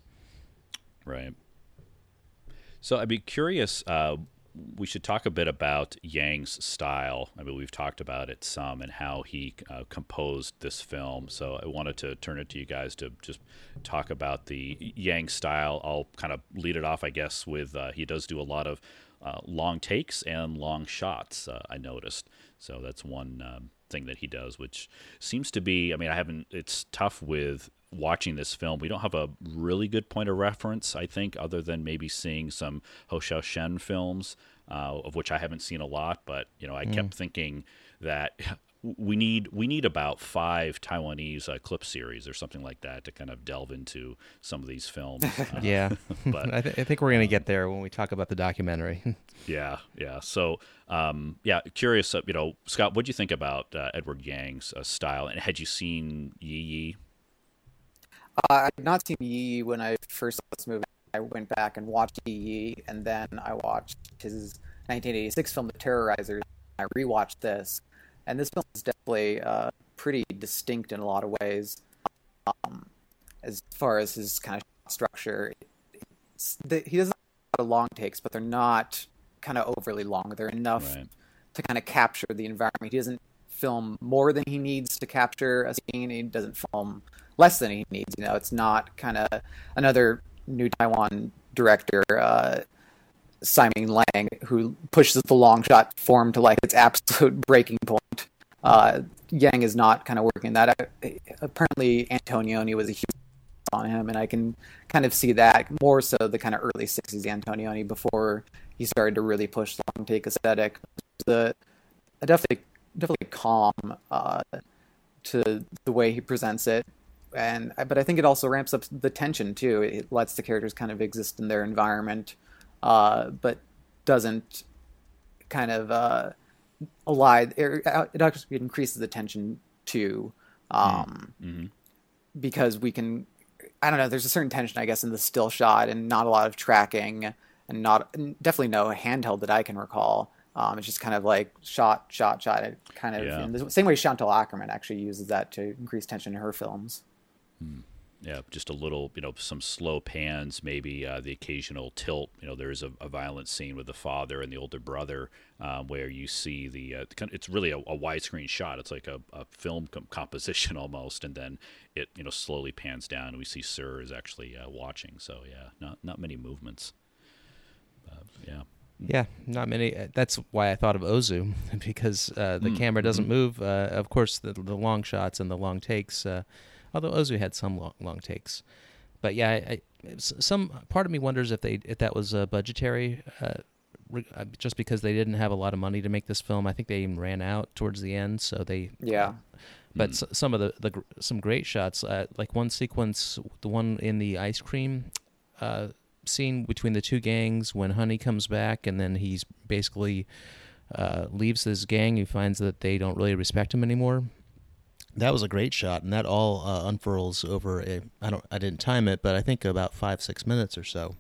Right. So I'd be curious. Uh, we should talk a bit about Yang's style. I mean, we've talked about it some and how he uh, composed this film. So I wanted to turn it to you guys to just talk about the Yang style. I'll kind of lead it off, I guess, with uh, he does do a lot of uh, long takes and long shots. Uh, I noticed. So that's one um, thing that he does, which seems to be. I mean, I haven't. It's tough with watching this film, we don't have a really good point of reference, I think, other than maybe seeing some Hou Hsiao-hsien films, uh, of which I haven't seen a lot. But you know, I mm. kept thinking that we need we need about five Taiwanese uh, clip series or something like that to kind of delve into some of these films. Uh, yeah, but I, th- I, think we're going to um, get there when we talk about the documentary. yeah, yeah. So, um, yeah, curious. Uh, you know, Scott, what do you think about uh, Edward Yang's uh, style? And had you seen Yi Yi? Uh, I had not seen Yi when I first saw this movie. I went back and watched Yi Yi, and then I watched his 1986 film, The Terrorizers. I rewatched this and this film is definitely uh, pretty distinct in a lot of ways. Um, as far as his kind of structure, the, he doesn't have a lot of long takes, but they're not kind of overly long. They're enough right. to kind of capture the environment. He doesn't film more than he needs to capture a scene. He doesn't film less than he needs. You know, it's not kind of another new Taiwan director. Uh, Tsai Ming-liang, who pushes the long shot form to like its absolute breaking point. Uh, Yang is not kind of working that. Apparently, Antonioni was a huge on him, and I can kind of see that more so the kind of early '60s Antonioni before he started to really push long take aesthetic. The definitely definitely calm uh, to the way he presents it, and but I think it also ramps up the tension too. It lets the characters kind of exist in their environment uh, but doesn't kind of uh, ally. It, actually increases the tension too, um, mm-hmm. because we can. I don't know. There's a certain tension, I guess, in the still shot, and not a lot of tracking, and not definitely no handheld that I can recall. Um, it's just kind of like shot, shot, shot. It kind of yeah. in the same way Chantal Akerman actually uses that to increase tension in her films. Hmm yeah, just a little, you know, some slow pans, maybe uh, the occasional tilt. You know, there's a, a, violent scene with the father and the older brother um, where you see the, uh, it's really a, a widescreen shot. It's like a, a film com- composition almost, and then it, you know, slowly pans down. And we see Sir is actually uh, watching. So yeah, not not many movements. yeah. Yeah, not many. Uh, that's why I thought of Ozu because uh, the mm, camera doesn't mm-hmm. move. Uh, of course, the, the long shots and the long takes although Ozu had some long, long takes. But yeah, I, I, some part of me wonders if they if that was a budgetary, uh, uh, just because they didn't have a lot of money to make this film. I think they even ran out towards the end, so they yeah. But mm. some of the, the some great shots, uh, like one sequence, the one in the ice cream uh, scene between the two gangs when Honey comes back, and then he's basically uh, leaves his gang. He finds that they don't really respect him anymore that was a great shot, and that all uh, unfurls over a. I don't. I didn't time it, but I think about five six minutes or so.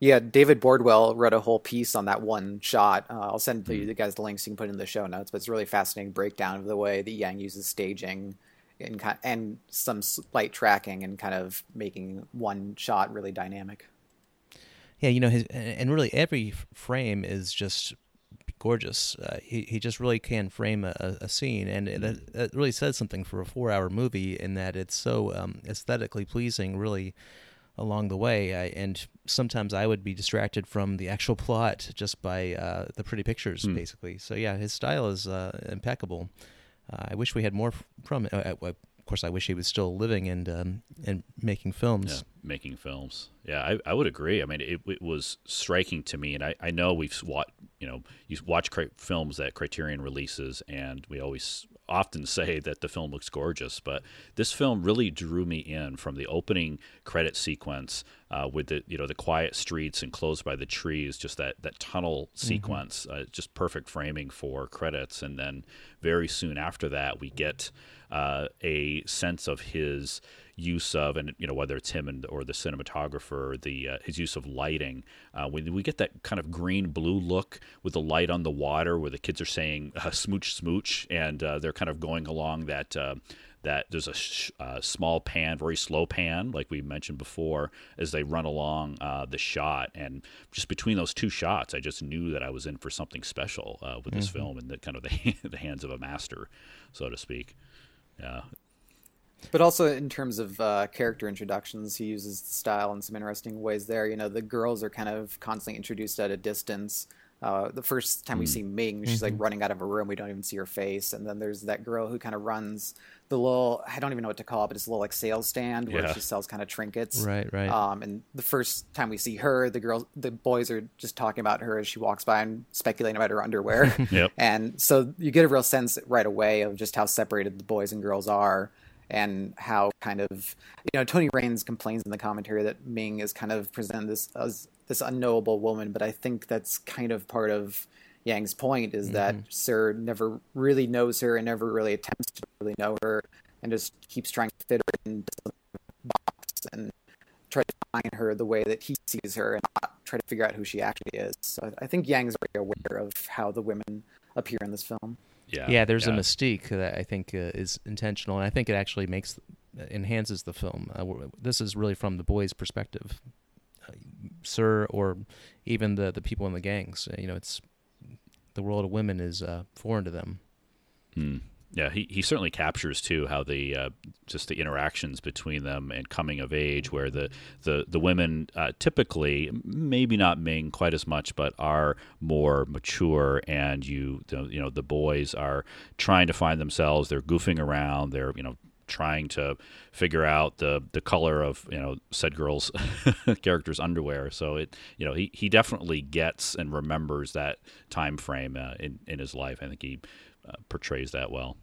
Yeah, David Bordwell wrote a whole piece on that one shot. Uh, I'll send mm. you guys the links you can put in the show notes. But it's a really fascinating breakdown of the way that Yang uses staging and and some slight tracking and kind of making one shot really dynamic. Yeah, you know, his and really every frame is just gorgeous. Uh, he he just really can frame a, a scene, and it, it, really says something for a four-hour movie in that it's so um, aesthetically pleasing, really along the way. I, and sometimes I would be distracted from the actual plot just by uh, the pretty pictures, mm. basically. So yeah, his style is uh, impeccable. Uh, I wish we had more from it. Of course, I wish he was still living and um, and making films. Yeah, making films. Yeah, I, I would agree. I mean, it, it was striking to me, and I, I know we've watched, you know, you watch films that Criterion releases, and we always often say that the film looks gorgeous, but this film really drew me in from the opening credit sequence uh, with the you know the quiet streets enclosed by the trees, just that that tunnel mm-hmm. sequence, uh, just perfect framing for credits, and then very soon after that we get uh, a sense of his use of, and you know whether it's him and or the cinematographer, the uh, his use of lighting. Uh, when we get that kind of green blue look with the light on the water, where the kids are saying uh, "smooch, smooch," and uh, they're kind of going along that uh, that there's a sh- uh, small pan, very slow pan, like we mentioned before, as they run along uh, the shot. And just between those two shots, I just knew that I was in for something special uh, with this mm-hmm. film and the kind of the, the hands of a master, so to speak. Yeah, but also in terms of uh, character introductions, he uses the style in some interesting ways there. You know, the girls are kind of constantly introduced at a distance. Uh, the first time we see Ming, she's like running out of a room. We don't even see her face. And then there's that girl who kind of runs the little I don't even know what to call it, but it's a little like sales stand where Yeah. she sells kind of trinkets. Right, right. Um, and the first time we see her, the girls, the boys are just talking about her as she walks by and speculating about her underwear. Yep. And so you get a real sense right away of just how separated the boys and girls are, and how kind of you know Tony Rayns complains in the commentary that Ming is kind of presented this as this unknowable woman, but I think that's kind of part of Yang's point is that mm-hmm. Sir never really knows her and never really attempts to really know her, and just keeps trying to fit her in box and try to find her the way that he sees her and not try to figure out who she actually is. So I I think Yang's very aware of how the women appear in this film. Yeah, yeah, there's a mystique that I think uh, is intentional, and I think it actually makes enhances the film. Uh, this is really from the boys' perspective, uh, Sir, or even the the people in the gangs. Uh, you know, it's the world of women is uh, foreign to them. Hmm. Yeah, he, he certainly captures too how the uh, just the interactions between them and coming of age, where the the the women uh, typically maybe not Ming quite as much, but are more mature, and you you know the boys are trying to find themselves. They're goofing around. They're you know trying to figure out the the color of you know said girl's character's underwear. So it you know he, he definitely gets and remembers that time frame uh, in in his life. I think he uh, portrays that well.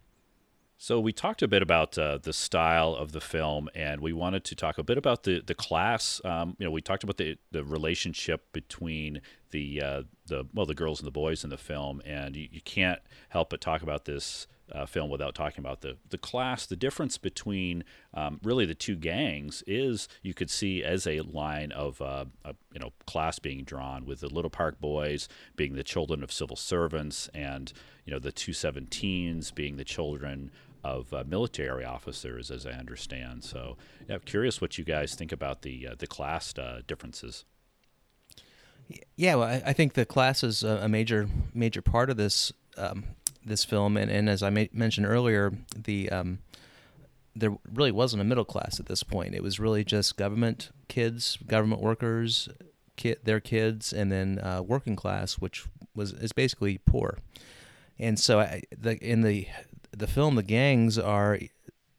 So we talked a bit about uh, the style of the film, and we wanted to talk a bit about the the class. Um, you know, we talked about the the relationship between the uh, the well the girls and the boys in the film, and you, you can't help but talk about this uh, film without talking about the the class. The difference between um, really the two gangs is you could see as a line of uh, a, you know class being drawn with the Little Park Boys being the children of civil servants, and you know the two Seventeens being the children of uh, military officers, as I understand. So, yeah, I'm curious what you guys think about the uh, the class uh, differences. Yeah, well, I, I think the class is a, a major major part of this um, this film, and, and as I ma- mentioned earlier, the um, there really wasn't a middle class at this point. It was really just government kids, government workers, kid, their kids, and then uh, working class, which was is basically poor. And so, I, the in the the film, the gangs are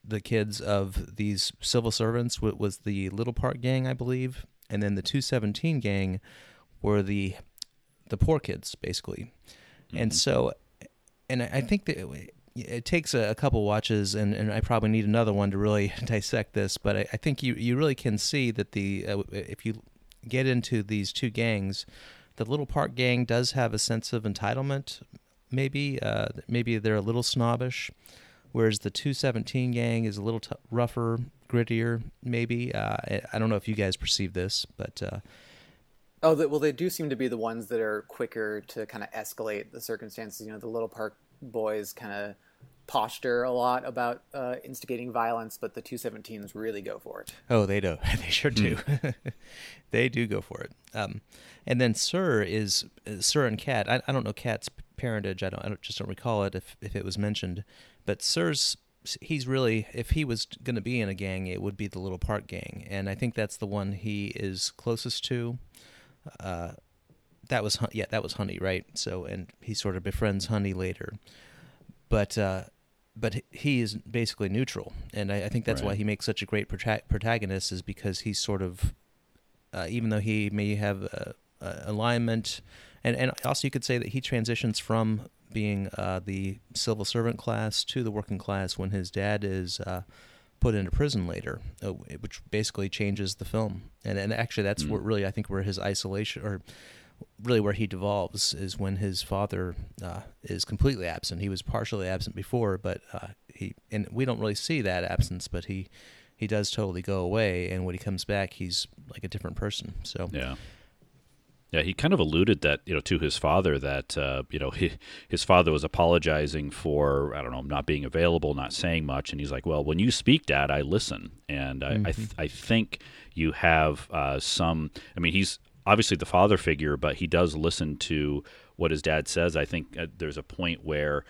the kids of these civil servants. What was the Little Park gang, I believe, and then the 217 gang were the the poor kids, basically. And so, and I I think that it, it takes a, a couple watches, and, and I probably need another one to really dissect this. But I, I think you you really can see that the uh, if you get into these two gangs, the Little Park gang does have a sense of entitlement. Maybe uh, maybe they're a little snobbish, whereas the 217 gang is a little t- rougher, grittier. Maybe uh, I, I don't know if you guys perceive this, but. Uh, Oh, the, well, they do seem to be the ones that are quicker to kind of escalate the circumstances. You know, the Little Park boys kind of posture a lot about uh, instigating violence, but the 217s really go for it. Oh, they do. They sure do. they do go for it. Um, and then Sir is uh, Sir and Cat. I, I don't know Cat's parentage. I don't. I don't, just don't recall it if if it was mentioned. But Sir's he's really if he was going to be in a gang, it would be the Little Park gang, and I think that's the one he is closest to. Uh, that was yeah, that was Honey, right? So and he sort of befriends Honey later, but. Uh, but he is basically neutral, and I, I think that's why he makes such a great prota- protagonist. Is because he's sort of, uh, even though he may have alignment, and and also you could say that he transitions from being uh, the civil servant class to the working class when his dad is uh, put into prison later, uh, which basically changes the film. And and actually, that's what really I think where his isolation or really where he devolves is when his father uh, is completely absent. He was partially absent before, but uh, he and we don't really see that absence, but he he does totally go away, and when he comes back, he's like a different person. So Yeah. Yeah, he kind of alluded that you know to his father that uh, you know he, his father was apologizing for I don't know not being available, not saying much, and he's like, well, when you speak, Dad, I listen, and I I, th- I think you have uh, some. I mean, he's obviously the father figure, but he does listen to what his dad says. I think uh, there's a point where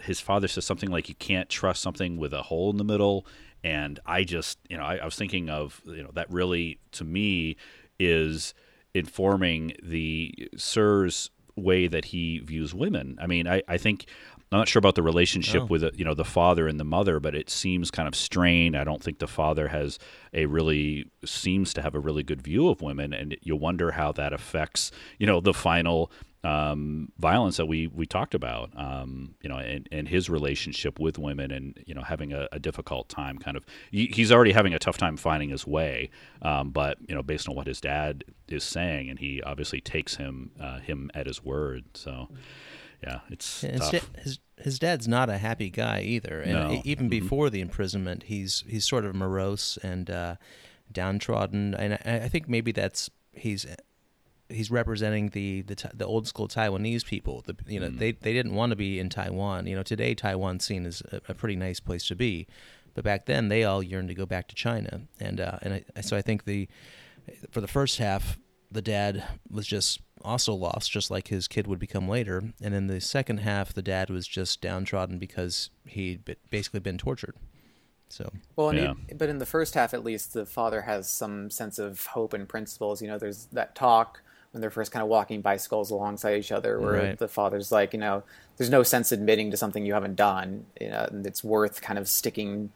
his father says something like you can't trust something with a hole in the middle and i just you know I, I was thinking of you know that really to me is informing the sir's way that he views women. I mean, I, I think I'm not sure about the relationship Oh. with you know the father and the mother, but it seems kind of strained. I don't think the father has a really seems to have a really good view of women, and you wonder how that affects you know the final um, violence that we we talked about. Um, you know, and, and his relationship with women, and you know having a, a difficult time. Kind of, he's already having a tough time finding his way. Um, but you know, based on what his dad is saying, and he obviously takes him uh, him at his word. So. Yeah, it's His, his his dad's not a happy guy either, and No. even before the imprisonment, he's he's sort of morose and uh, downtrodden, and I, I think maybe that's he's he's representing the the, the old school Taiwanese people. The you know they they didn't want to be in Taiwan. You know today Taiwan's seen as a, a pretty nice place to be, but back then they all yearned to go back to China, and uh, and I, so I think the for the first half the dad was just also lost, just like his kid would become later. And then the second half, the dad was just downtrodden because he'd basically been tortured. So Well, and Yeah. he- but in the first half, at least, the father has some sense of hope and principles. You know, there's that talk when they're first kind of walking bicycles alongside each other, where Right. the father's like, you know, there's no sense admitting to something you haven't done. You know, and it's worth kind of sticking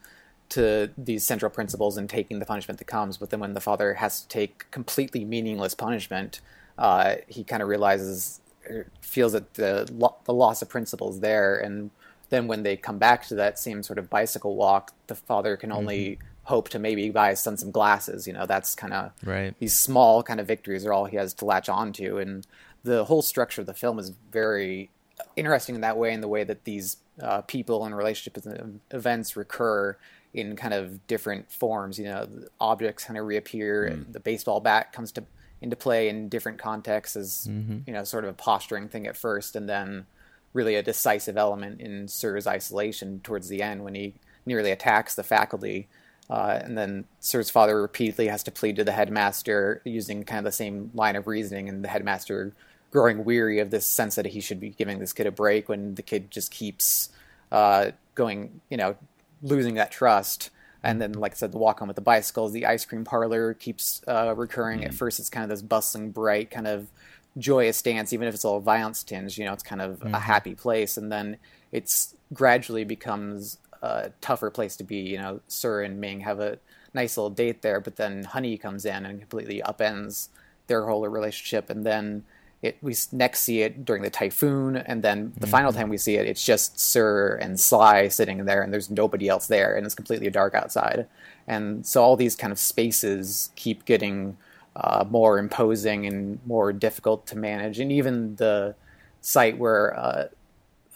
to these central principles and taking the punishment that comes. But then when the father has to take completely meaningless punishment, uh, he kind of realizes, er, feels that the lo- the loss of principles there, and then when they come back to that same sort of bicycle walk, the father can only hope to maybe buy his son some glasses. You know, that's kind of Right. these small kind of victories are all he has to latch onto, and the whole structure of the film is very interesting in that way, in the way that these uh, people and relationships and um, events recur in kind of different forms. You know, the objects kind of reappear, hmm. and the baseball bat comes to into play in different contexts as mm-hmm. you know, sort of a posturing thing at first, and then really a decisive element in Sir's isolation towards the end when he nearly attacks the faculty. Uh, and then Sir's father repeatedly has to plead to the headmaster using kind of the same line of reasoning, and the headmaster growing weary of this sense that he should be giving this kid a break when the kid just keeps uh, going, you know, losing that trust. And then, like I said, the walk home with the bicycles, the ice cream parlor keeps uh, recurring. At first, it's kind of this bustling, bright, kind of joyous dance, even if it's all violence tinged. You know, it's kind of a happy place, and then it's gradually becomes a tougher place to be. You know, Sir and Ming have a nice little date there, but then Honey comes in and completely upends their whole relationship, and then it we next see it during the typhoon, and then the final time we see it, it's just Sir and Sly sitting there, and there's nobody else there, and it's completely dark outside, and so all these kind of spaces keep getting uh, more imposing and more difficult to manage, and even the site where uh,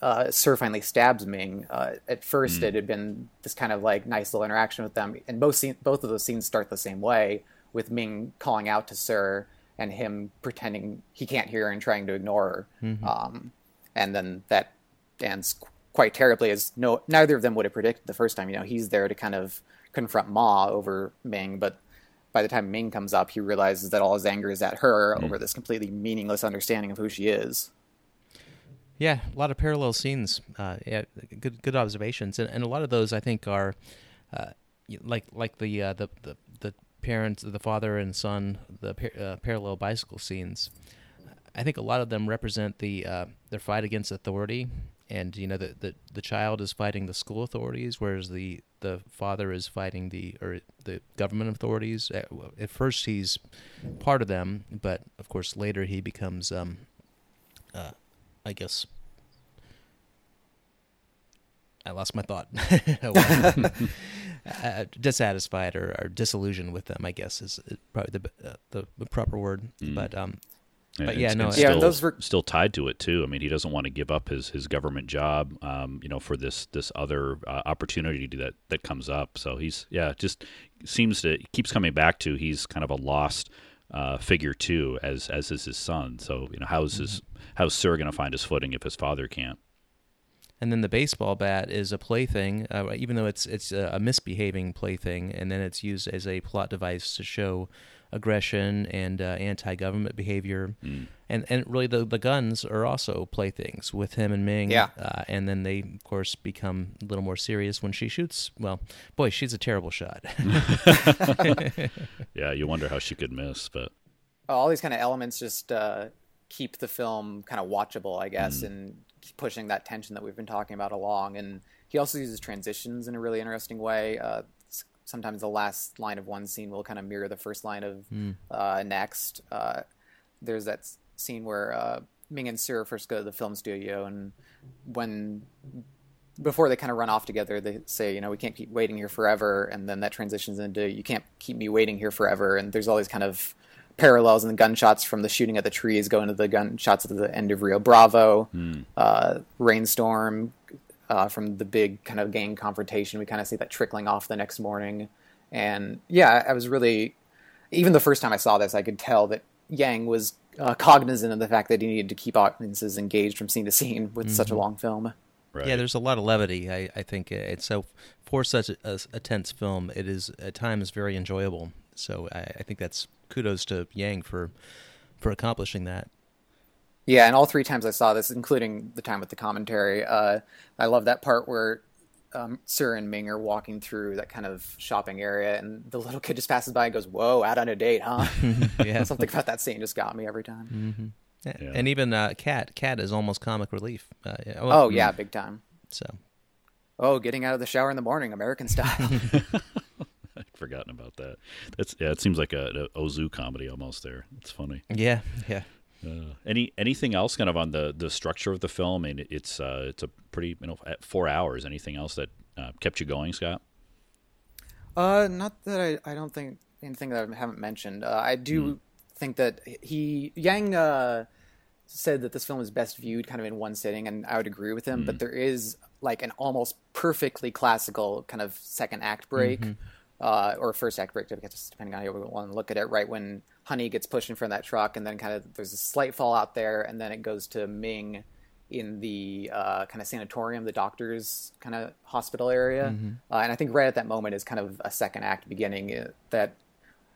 uh, Sir finally stabs Ming. Uh, at first, it had been this kind of like nice little interaction with them, and both scene, both of those scenes start the same way, with Ming calling out to Sir and him pretending he can't hear her and trying to ignore her. Um, and then that ends qu- quite terribly, as no neither of them would have predicted the first time. You know, he's there to kind of confront Ma over Ming, but by the time Ming comes up, he realizes that all his anger is at her over this completely meaningless understanding of who she is. Yeah, a lot of parallel scenes. Uh, yeah, good good observations, and, and a lot of those I think are uh, like like the uh, the, the the parents, the father and son, the par- uh, parallel bicycle scenes. I think a lot of them represent the uh, their fight against authority, and you know the, the the child is fighting the school authorities, whereas the the father is fighting the or the government authorities. At, at first, he's part of them, but of course later he becomes, um, uh, I guess. I lost my thought. uh, dissatisfied or, or disillusioned with them, I guess is probably the uh, the, the proper word. But um, And But yeah, it's- no, it's Yeah, still, those were- still tied to it too. I mean, he doesn't want to give up his, his government job, um, you know, for this this other uh, opportunity that that comes up. So he's yeah, just seems to keeps coming back to he's kind of a lost uh, figure too, as as is his son. So you know, how's his how's Sir going to find his footing if his father can't? and then the baseball bat is a plaything, uh, even though it's it's a misbehaving plaything, and then it's used as a plot device to show aggression and uh, anti-government behavior. And and really the the guns are also playthings with him and Ming. Yeah. Uh, and then they of course become a little more serious when she shoots. Well, boy, she's a terrible shot. Yeah, you wonder how she could miss, but all these kind of elements just uh, keep the film kind of watchable, I guess, and pushing that tension that we've been talking about along. And he also uses transitions in a really interesting way. Uh, s- sometimes the last line of one scene will kind of mirror the first line of uh, next. Uh, there's that scene where uh, Ming and Sura first go to the film studio, and when before they kind of run off together, they say, you know, we can't keep waiting here forever, and then that transitions into you can't keep me waiting here forever, and there's all these kind of parallels and the gunshots from the shooting at the trees going to the gunshots at the end of Rio Bravo, uh, rainstorm uh, from the big kind of gang confrontation. We kind of see that trickling off the next morning, and yeah, I was really even the first time I saw this, I could tell that Yang was uh, cognizant of the fact that he needed to keep audiences engaged from scene to scene with such a long film. Right. Yeah, there's a lot of levity. I, I think it's so for such a, a, a tense film, it is at times very enjoyable. So I, I think that's kudos to Yang for for accomplishing that. Yeah, and all three times I saw this, including the time with the commentary, uh, I love that part where um, Sir and Ming are walking through that kind of shopping area, and the little kid just passes by and goes, "Whoa, out on a date, huh?" Yeah. Something about that scene just got me every time. Yeah. Yeah. And even uh, Cat Cat is almost comic relief. Uh, yeah, well, Oh yeah, big time. So Oh, getting out of the shower in the morning, American style. I'd forgotten about that. That's yeah. It seems like a, a Ozu comedy almost. There, it's funny. yeah, yeah. Uh, any anything else kind of on the, the structure of the film? I mean, it's uh, it's a pretty you know at four hours. Anything else that uh, kept you going, Scott? Uh, not that I, I don't think anything that I haven't mentioned. Uh, I do think that he Yang uh, said that this film is best viewed kind of in one sitting, and I would agree with him. But there is like an almost perfectly classical kind of second act break. Uh, or first act break, just depending on how you want to look at it. Right when Honey gets pushed in front of that truck, and then kind of there's a slight fallout there, and then it goes to Ming in the uh, kind of sanatorium, the doctor's kind of hospital area. Uh, and I think right at that moment is kind of a second act beginning uh, that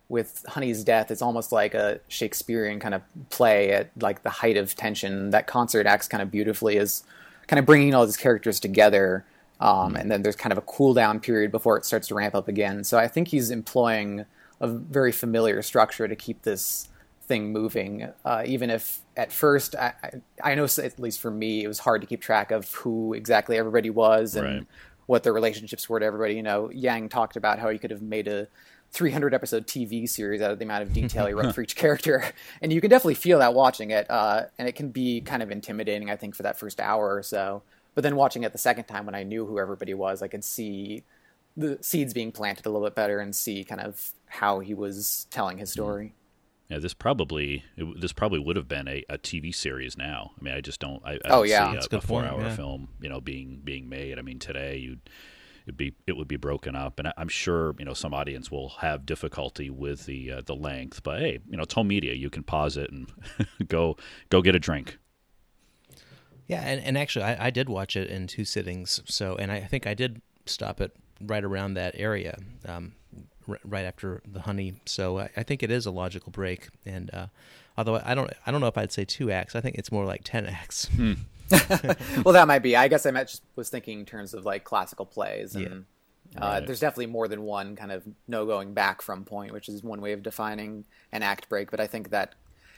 with Honey's death, it's almost like a Shakespearean kind of play at like the height of tension. That concert acts kind of beautifully as kind of bringing all these characters together. Um, and then there's kind of a cool down period before it starts to ramp up again. So I think he's employing a very familiar structure to keep this thing moving. Uh, even if at first, I, I, I know at least for me, it was hard to keep track of who exactly everybody was and Right. what their relationships were to everybody. You know, Yang talked about how he could have made a 300 episode TV series out of the amount of detail he wrote for each character, and you can definitely feel that watching it. Uh, and it can be kind of intimidating, I think, for that first hour or so. But then watching it the second time, when I knew who everybody was, I could see the seeds being planted a little bit better and see kind of how he was telling his story. Yeah, this probably it, this probably would have been a, a TV series now. I mean, I just don't. I, I Oh, don't yeah. see That's a a, a point, four-hour yeah. film, you know, being being made. I mean, today you'd it'd be it would be broken up, and I, I'm sure you know some audience will have difficulty with the uh, the length. But hey, you know, it's home media. You can pause it and go go get a drink. Yeah, and, and actually, I, I did watch it in two sittings. So, and I think I did stop it right around that area, um, r- right after the honey. So I, I think it is a logical break. And uh, although I don't, I don't know if I'd say two acts. I think it's more like ten acts. well, that might be. I guess I meant just was thinking in terms of like classical plays, and uh, Right. there's definitely more than one kind of no going back from point, which is one way of defining an act break. But I think that,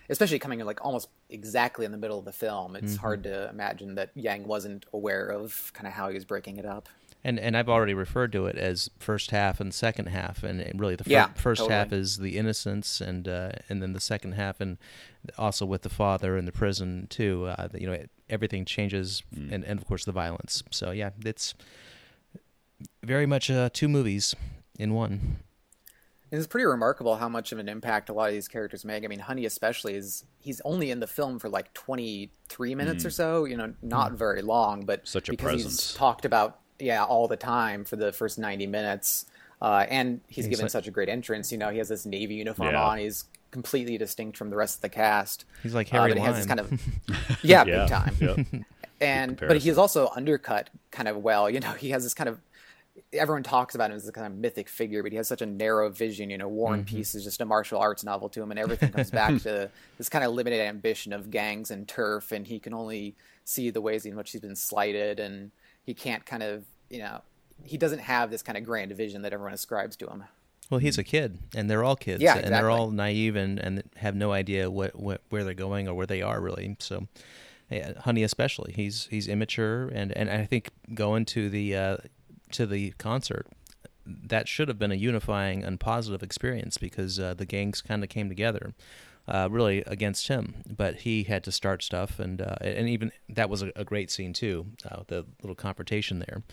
especially coming in like almost exactly in the middle of the film, it's hard to imagine that Yang wasn't aware of kind of how he was breaking it up. And and I've already referred to it as first half and second half, and, and really the fir- Yeah, first totally. half is the innocence, and uh, and then the second half, and also with the father in the prison too. Uh, you know, everything changes, and and of course the violence. So yeah, it's very much uh, two movies in one. It's pretty remarkable how much of an impact a lot of these characters make. I mean, Honey especially is he's only in the film for like 23 minutes or so, you know, not very long, but Such a because presence. he's talked about yeah, all the time for the first 90 minutes. Uh, and he's, He's given like- such a great entrance, you know, he has this navy uniform Yeah. on, he's completely distinct from the rest of the cast. He's like Uh, Harry but he has this kind of yeah, Yeah, big time yep. and but he's also undercut kind of well. You know, he has this kind of everyone talks about him as a kind of mythic figure, but he has such a narrow vision. You know, War and Peace is just a martial arts novel to him, and everything comes back to this kind of limited ambition of gangs and turf, and he can only see the ways in which he's been slighted, and he can't kind of you know he doesn't have this kind of grand vision that everyone ascribes to him. Well, he's a kid, and they're all kids, Yeah, and they're all naive and, and have no idea what, what where they're going or where they are really. So, yeah, Honey especially, he's he's immature, and, and I think going to the uh, to the concert, that should have been a unifying and positive experience because uh, the gangs kind of came together. Uh, really against him, but he had to start stuff, and uh, and even that was a, a great scene too, uh, the little confrontation there.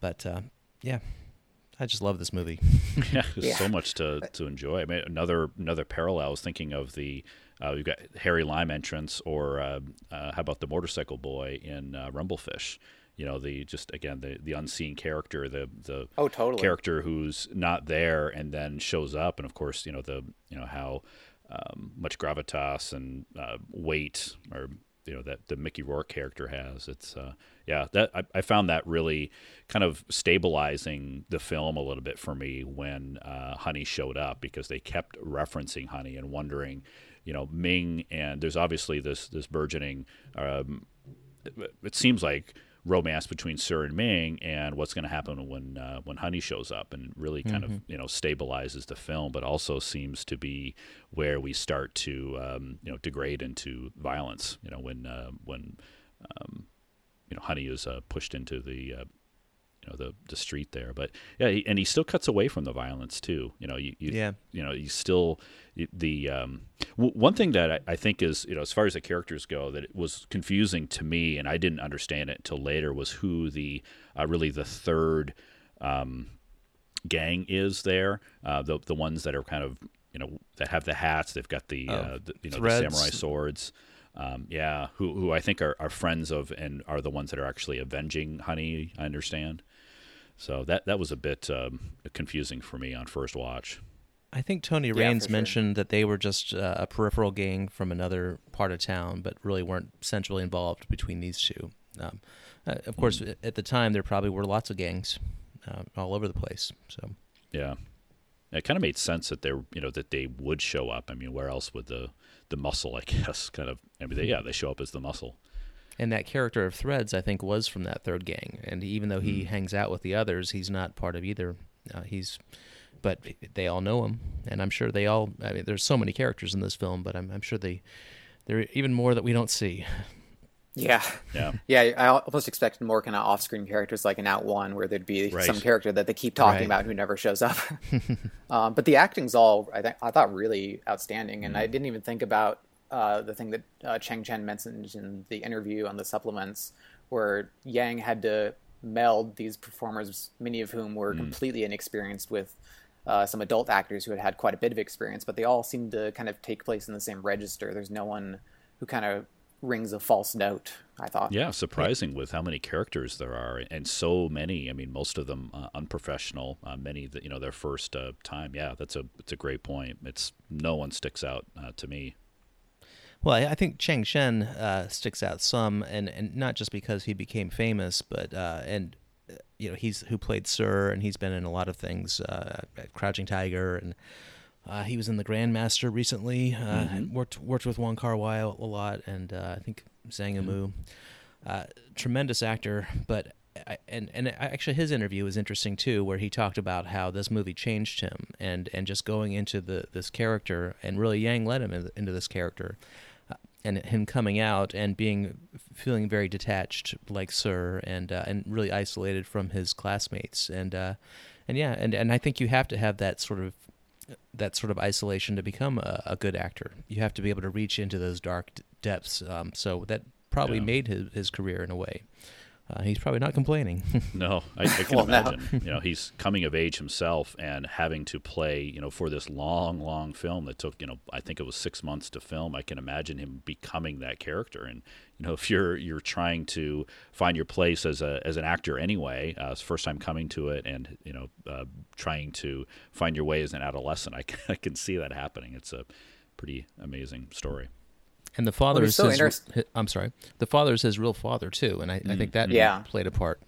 But uh, yeah, I just love this movie. yeah, there's Yeah. so much to, to enjoy. I mean, another another parallel. I was thinking of the uh, you've got Harry Lime entrance, or uh, uh, how about the motorcycle boy in uh, Rumblefish? You know, the just again the the unseen character, the the Oh, totally. character who's not there and then shows up, and of course, you know the you know how um, much gravitas and uh, weight or you know that the Mickey Rourke character has. It's uh, yeah that I, I found that really kind of stabilizing the film a little bit for me when uh, Honey showed up because they kept referencing Honey and wondering, you know, Ming and there's obviously this this burgeoning. Um, it, it seems like romance between Sir and Ming and what's going to happen when uh, when Honey shows up and really kind of you know stabilizes the film, but also seems to be where we start to um, you know degrade into violence. You know when uh, when um, you know Honey is uh, pushed into the uh, you know the the street there, but yeah, he, and he still cuts away from the violence too. You know, you, you Yeah. you know, you still the um, w- one thing that I, I think is you know as far as the characters go that it was confusing to me and I didn't understand it until later was who the uh, really the third um, gang is there uh, the the ones that are kind of you know that have the hats they've got the, Oh, uh, the you know threads. the samurai swords um, yeah who who I think are, are friends of and are the ones that are actually avenging Honey I understand so that that was a bit um, confusing for me on first watch I think Tony Yeah, Rayns for sure. mentioned that they were just uh, a peripheral gang from another part of town, but really weren't centrally involved between these two. Um, uh, of course, Hmm. at the time, there probably were lots of gangs uh, all over the place. So, Yeah, it kind of made sense that they are you know that they would show up. I mean, where else would the the muscle? I guess kind of. I mean, they, yeah, they show up as the muscle. And that character of Threads, I think, was from that third gang. And even though Hmm. he hangs out with the others, he's not part of either. Uh, he's, but they all know him, and I'm sure they all. I mean, there's so many characters in this film, but I'm, I'm sure they there are even more that we don't see. Yeah. Yeah, Yeah, I almost expected more kind of off-screen characters like in Out One, where there'd be Right. some character that they keep talking Right. about who never shows up. um, but the acting's all I, th- I thought really outstanding, and I didn't even think about uh, the thing that uh, Chang Chen mentioned in the interview on the supplements, where Yang had to meld these performers, many of whom were completely inexperienced with. Uh, some adult actors who had had quite a bit of experience, but they all seemed to kind of take place in the same register. There's no one who kind of rings a false note. I thought. yeah. Surprising with how many characters there are, and so many. I mean, most of them uh, unprofessional. Uh, many that you know their first uh, time. Yeah, that's a it's a great point. It's no one sticks out uh, to me. Well, I think Chang Chen uh, sticks out some, and, and not just because he became famous, but uh, and uh, you know he's who played Sir, and he's been in a lot of things, uh, Crouching Tiger, and uh, he was in The Grandmaster recently. Uh, Worked worked with Wong Kar Wai a lot, and uh, I think Zhang Yimou. Uh, tremendous actor, but I, and and actually his interview was interesting too, where he talked about how this movie changed him, and and just going into the this character, and really Yang led him in- into this character, and him coming out and being feeling very detached, like Sir, and uh, and really isolated from his classmates, and uh, and yeah, and and I think you have to have that sort of that sort of isolation to become a, a good actor. You have to be able to reach into those dark d- depths. Um, so that probably Yeah. made his, his career in a way. Uh, he's probably not complaining. No, I, I can Well, no. imagine. You know, he's coming of age himself and having to play. You know, for this long, long film that took. You know, I think it was six months to film. I can imagine him becoming that character. And you know, if you're you're trying to find your place as a as an actor anyway, uh, it's first time coming to it, and you know, uh, trying to find your way as an adolescent, I can, I can see that happening. It's a pretty amazing story. And the father Well, is so his, interest- hi- I'm sorry. The father is his real father too, and I, I think that Yeah. played a part.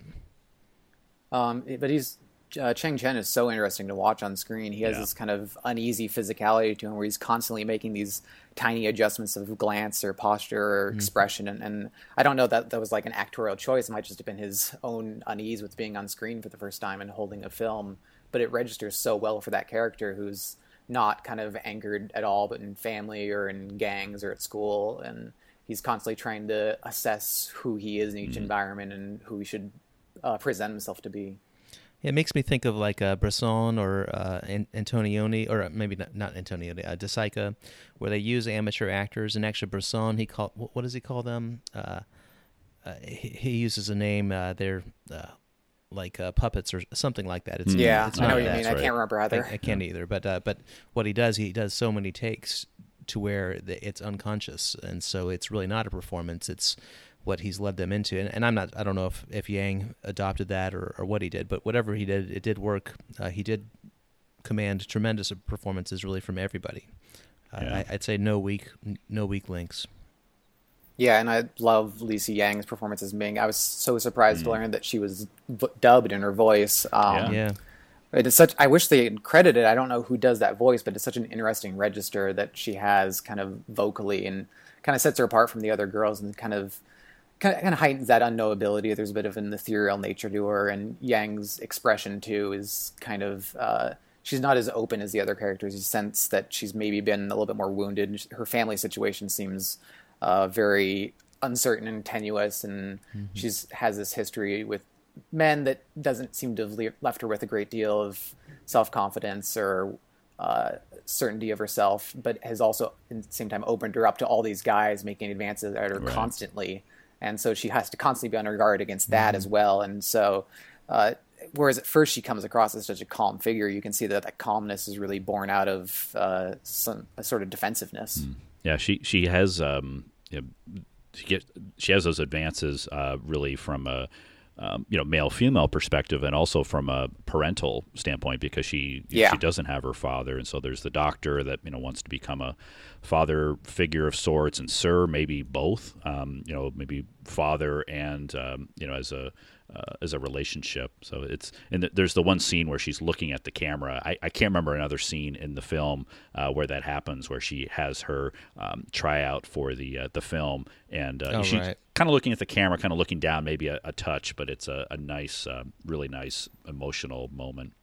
Um, but he's uh, Chang Chen is so interesting to watch on screen. He has Yeah. this kind of uneasy physicality to him, where he's constantly making these tiny adjustments of glance or posture or expression. And, and I don't know that that was like an actorial choice. It might just have been his own unease with being on screen for the first time and holding a film. but it registers so well for that character who's not kind of anchored at all, but in family or in gangs or at school, and he's constantly trying to assess who he is in each mm-hmm. environment and who he should uh, present himself to be. It makes me think of like uh, Bresson or uh, Antonioni, or maybe not, not Antonioni, uh, De Sica, where they use amateur actors. And actually, Bresson, he call what, what does he call them? Uh, uh, he, he, uses a name. Uh, they're uh, like uh, puppets or something like that. It's, yeah, it's I know what you mean. I can't remember either. I, I can't yeah. either. But uh, but what he does, he does so many takes to where it's unconscious, and so it's really not a performance. It's what he's led them into. And, and I'm not. I don't know if if Yang adopted that or, or what he did, but whatever he did, it did work. Uh, he did command tremendous performances really from everybody. Uh, yeah. I, would say no weak no weak links. Yeah, and I love Lisa Yang's performance as Ming. I was so surprised mm. to learn that she was v- dubbed in her voice. Um, yeah. It is such. I wish they had credited. I don't know who does that voice, but it's such an interesting register that she has, kind of vocally, and kind of sets her apart from the other girls, and kind of, kind of, kind of heightens that unknowability. There's a bit of an ethereal nature to her, and Yang's expression too is kind of. Uh, she's not as open as the other characters. You sense that she's maybe been a little bit more wounded. Her family situation seems uh, very uncertain and tenuous, and mm-hmm. she's has this history with men that doesn't seem to have left her with a great deal of self confidence or uh, certainty of herself, but has also at the same time opened her up to all these guys making advances at her right. constantly, and so she has to constantly be on her guard against that mm-hmm. as well, and so. Uh, whereas at first she comes across as such a calm figure, you can see that that calmness is really born out of uh, some a sort of defensiveness. Mm. Yeah, she she has um, you know, she get she has those advances uh, really from a um, you know male female perspective and also from a parental standpoint because she yeah. she doesn't have her father and so there's the doctor that you know wants to become a father figure of sorts and sir maybe both um, you know maybe father and um, you know as a uh, as a relationship. So it's and th- there's the one scene where she's looking at the camera. I, I can't remember another scene in the film uh, where that happens, where she has her um, tryout for the uh, the film, and uh, oh, she's right. kind of looking at the camera, kind of looking down, maybe a, a touch, but it's a, a nice, uh, really nice emotional moment.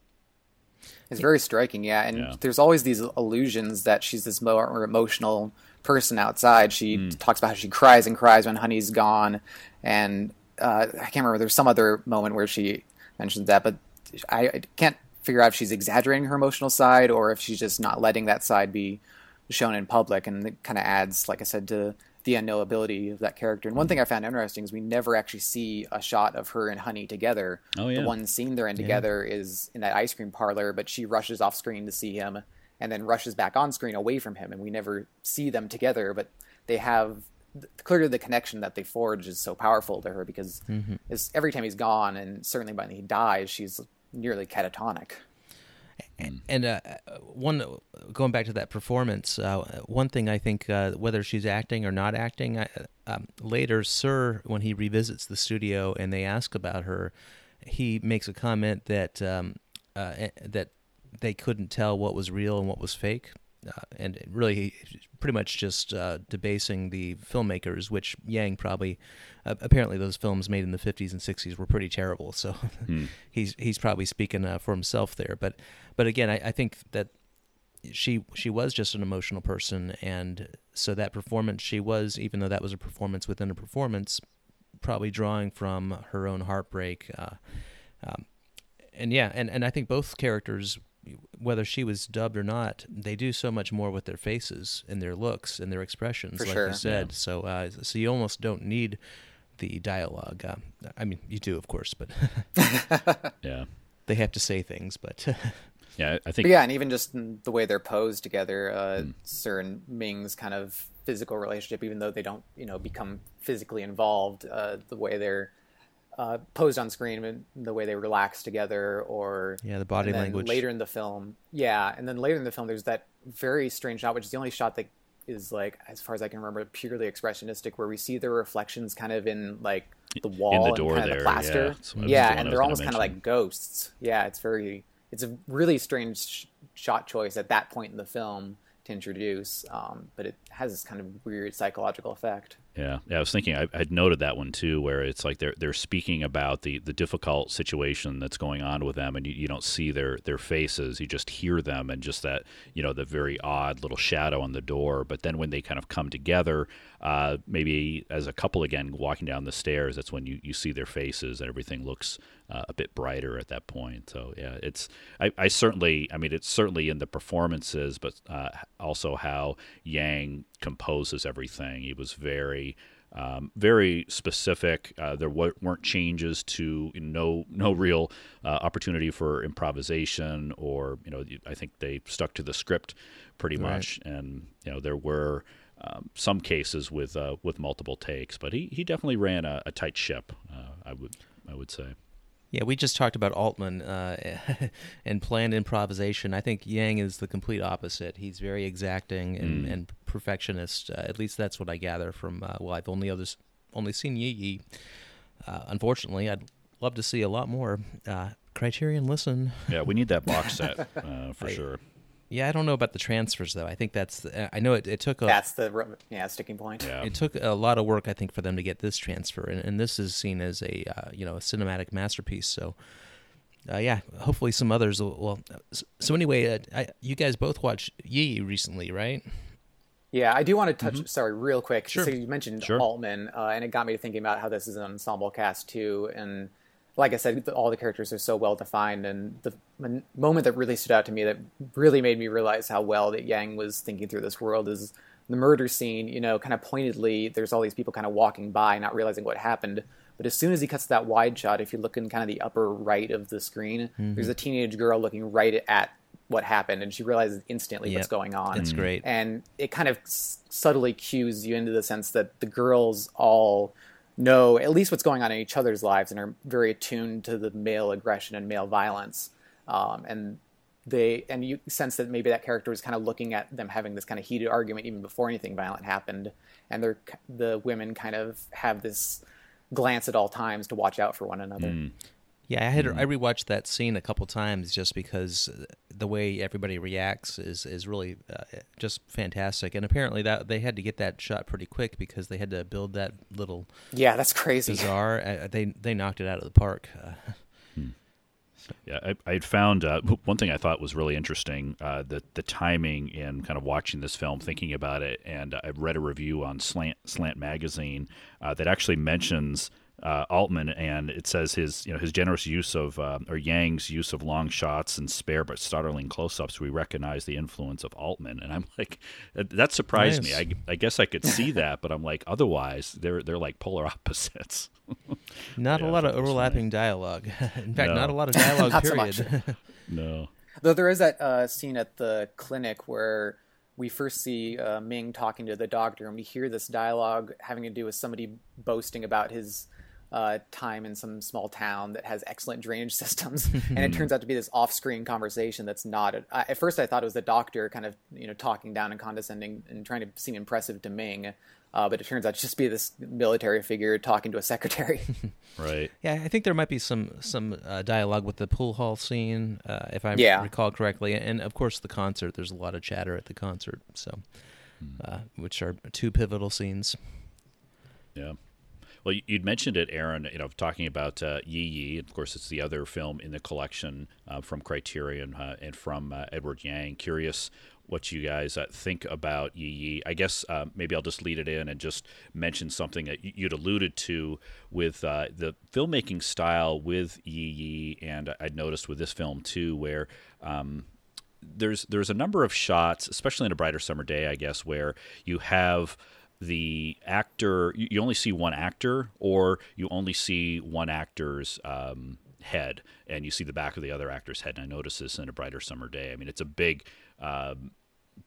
It's very striking, yeah. And yeah. there's always these illusions that she's this more emotional person outside. She mm. talks about how she cries and cries when Honey's gone, and uh, I can't remember. There's some other moment where she mentions that, but I, I can't figure out if she's exaggerating her emotional side or if she's just not letting that side be shown in public. And it kind of adds, like I said, to the unknowability of that character. And one thing I found interesting is we never actually see a shot of her and Honey together. Oh, yeah. The one scene they're in together yeah. is in that ice cream parlor, but she rushes off screen to see him and then rushes back on screen away from him. And we never see them together, but they have clearly the connection that they forge is so powerful to her because mm-hmm. every time he's gone, and certainly when he dies, she's nearly catatonic. And uh, one going back to that performance, uh, one thing I think uh, whether she's acting or not acting, I, um, later, Sir, when he revisits the studio and they ask about her, he makes a comment that um, uh, eh, that they couldn't tell what was real and what was fake and really pretty much just uh, debasing the filmmakers, which Yang probably uh, apparently those films made in the 50s and 60s were pretty terrible. So hmm. he's he's probably speaking uh, for himself there. But but again, I, I, think that she she was just an emotional person, and so that performance she was, even though that was a performance within a performance, probably drawing from her own heartbreak. Uh, um, and yeah, and, and I think both characters whether she was dubbed or not, they do so much more with their faces and their looks and their expressions, For like sure. you said. Yeah. So, uh, so you almost don't need the dialogue. Uh, I mean, you do, of course, but yeah, they have to say things. But yeah, I think but yeah, and even just the way they're posed together, uh, mm. Sir and Ming's kind of physical relationship, even though they don't, you know, become physically involved, uh, the way they're uh, posed on screen and the way they relax together or yeah the body language. later in the film yeah and then later in the film there's that very strange shot which is the only shot that is like as far as i can remember purely expressionistic where we see their reflections kind of in like the wall in the door and kind there, of the plaster. yeah, yeah and they're almost kind of like ghosts. Yeah it's very it's a really strange sh- shot choice at that point in the film to introduce, um, but it has this kind of weird psychological effect. Yeah, yeah. I was thinking I, would noted that one too, where it's like they're they're speaking about the, the difficult situation that's going on with them, and you, you don't see their their faces, you just hear them, and just that you know the very odd little shadow on the door. But then when they kind of come together, uh, maybe as a couple again walking down the stairs, that's when you, you see their faces and everything looks uh, a bit brighter at that point. So yeah, it's I, I certainly I mean it's certainly in the performances, but uh, also how Yang composes everything. He was very um, very specific. Uh, there w- weren't changes to no no real uh, opportunity for improvisation, or you know, I think they stuck to the script pretty right. much. And you know, there were um, some cases with uh, with multiple takes, but he, he definitely ran a, a tight ship. Uh, I would I would say. Yeah, we just talked about Altman uh, and planned improvisation. I think Yang is the complete opposite. He's very exacting and, mm. and perfectionist. Uh, at least that's what I gather from. Uh, well, I've only others only seen Yi Yi. Uh, unfortunately, I'd love to see a lot more. Uh, Criterion, listen. Yeah, we need that box set uh, for I, sure. Yeah, I don't know about the transfers though. I think that's the, I know it, it took a that's the yeah sticking point. Yeah. It took a lot of work I think for them to get this transfer, and, and this is seen as a uh, you know a cinematic masterpiece. So uh, yeah, hopefully some others will. Well, so anyway, uh, I, you guys both watched Yi recently, right? Yeah, I do want to touch. Mm-hmm. Sorry, real quick. Sure. So you mentioned sure. Altman, uh, and it got me to thinking about how this is an ensemble cast too, and like I said, all the characters are so well defined, and the moment that really stood out to me that really made me realize how well that Yang was thinking through this world is the murder scene. You know, kind of pointedly, there's all these people kind of walking by, not realizing what happened. But as soon as he cuts that wide shot, if you look in kind of the upper right of the screen, mm-hmm. there's a teenage girl looking right at what happened, and she realizes instantly yep. what's going on. It's great, and it kind of subtly cues you into the sense that the girls all know at least what's going on in each other's lives and are very attuned to the male aggression and male violence. Um, and they and you sense that maybe that character was kind of looking at them having this kind of heated argument even before anything violent happened, and they're the women kind of have this glance at all times to watch out for one another. Mm. Yeah, I had mm-hmm. I rewatched that scene a couple times just because the way everybody reacts is is really uh, just fantastic. And apparently that they had to get that shot pretty quick because they had to build that little yeah, that's crazy. Bizarre. Uh, they they knocked it out of the park. Uh, hmm. Yeah, I, I found uh, one thing I thought was really interesting uh, the the timing in kind of watching this film, thinking about it, and I read a review on Slant Slant magazine uh, that actually mentions uh, Altman, and it says his you know his generous use of uh, or Yang's use of long shots and spare but startling close-ups. We recognize the influence of Altman, and I'm like, that surprised nice. me. I, I guess I could see that, but I'm like, otherwise they're they're like polar opposites. not yeah, a lot of overlapping dialogue. In fact, no. not a lot of dialogue. period. So no. Though there is that uh, scene at the clinic where we first see uh, Ming talking to the doctor, and we hear this dialogue having to do with somebody boasting about his uh, time in some small town that has excellent drainage systems, and it turns out to be this off-screen conversation that's not. A, at first, I thought it was the doctor kind of you know talking down and condescending and trying to seem impressive to Ming. Uh, but it turns out to just be this military figure talking to a secretary. right. Yeah, I think there might be some some uh, dialogue with the pool hall scene, uh, if I yeah. recall correctly, and of course the concert. There's a lot of chatter at the concert, so uh, which are two pivotal scenes. Yeah. Well, you'd mentioned it, Aaron. You know, talking about uh, Yi Yi. Of course, it's the other film in the collection uh, from Criterion uh, and from uh, Edward Yang. Curious what you guys uh, think about Yi Yi. I guess uh, maybe I'll just lead it in and just mention something that you'd alluded to with the filmmaking style with Yi Yi, and I'd noticed with this film too, where um, there's there's a number of shots, especially in a brighter summer day, I guess, where you have the actor you only see one actor or you only see one actor's um, head and you see the back of the other actor's head. And i notice this in a brighter summer day. I mean it's a big um,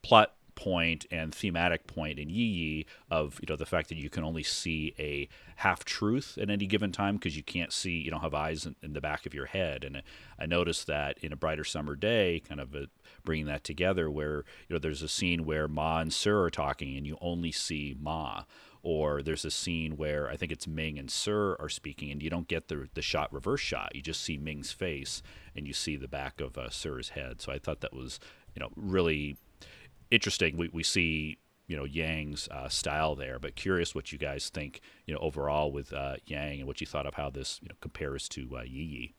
plot point and thematic point in Yi Yi of you know the fact that you can only see a half truth at any given time because you can't see you don't have eyes in, in, the back of your head. And I noticed that in a brighter summer day kind of a, bringing that together where you know there's a scene where Ma and Sir are talking and you only see Ma or there's a scene where I think it's Ming and Sir are speaking, and you don't get the the shot reverse shot. You just see Ming's face, and you see the back of uh, Sir's head. So I thought that was, you know, really interesting. We we see you know Yang's uh, style there, but curious what you guys think you know overall with uh, Yang and what you thought of how this you know compares to uh, Yi Yi.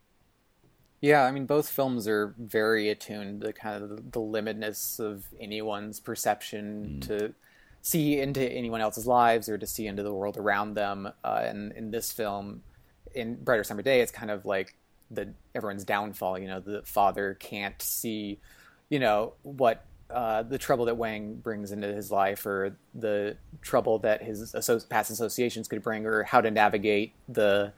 Yeah, I mean, both films are very attuned to kind of the, limitness of anyone's perception Mm. to see into anyone else's lives or to see into the world around them. Uh, and in this film, in Brighter Summer Day, it's kind of like the everyone's downfall. You know, the father can't see, you know, what uh, the trouble that Wang brings into his life, or the trouble that his past associations could bring, or how to navigate the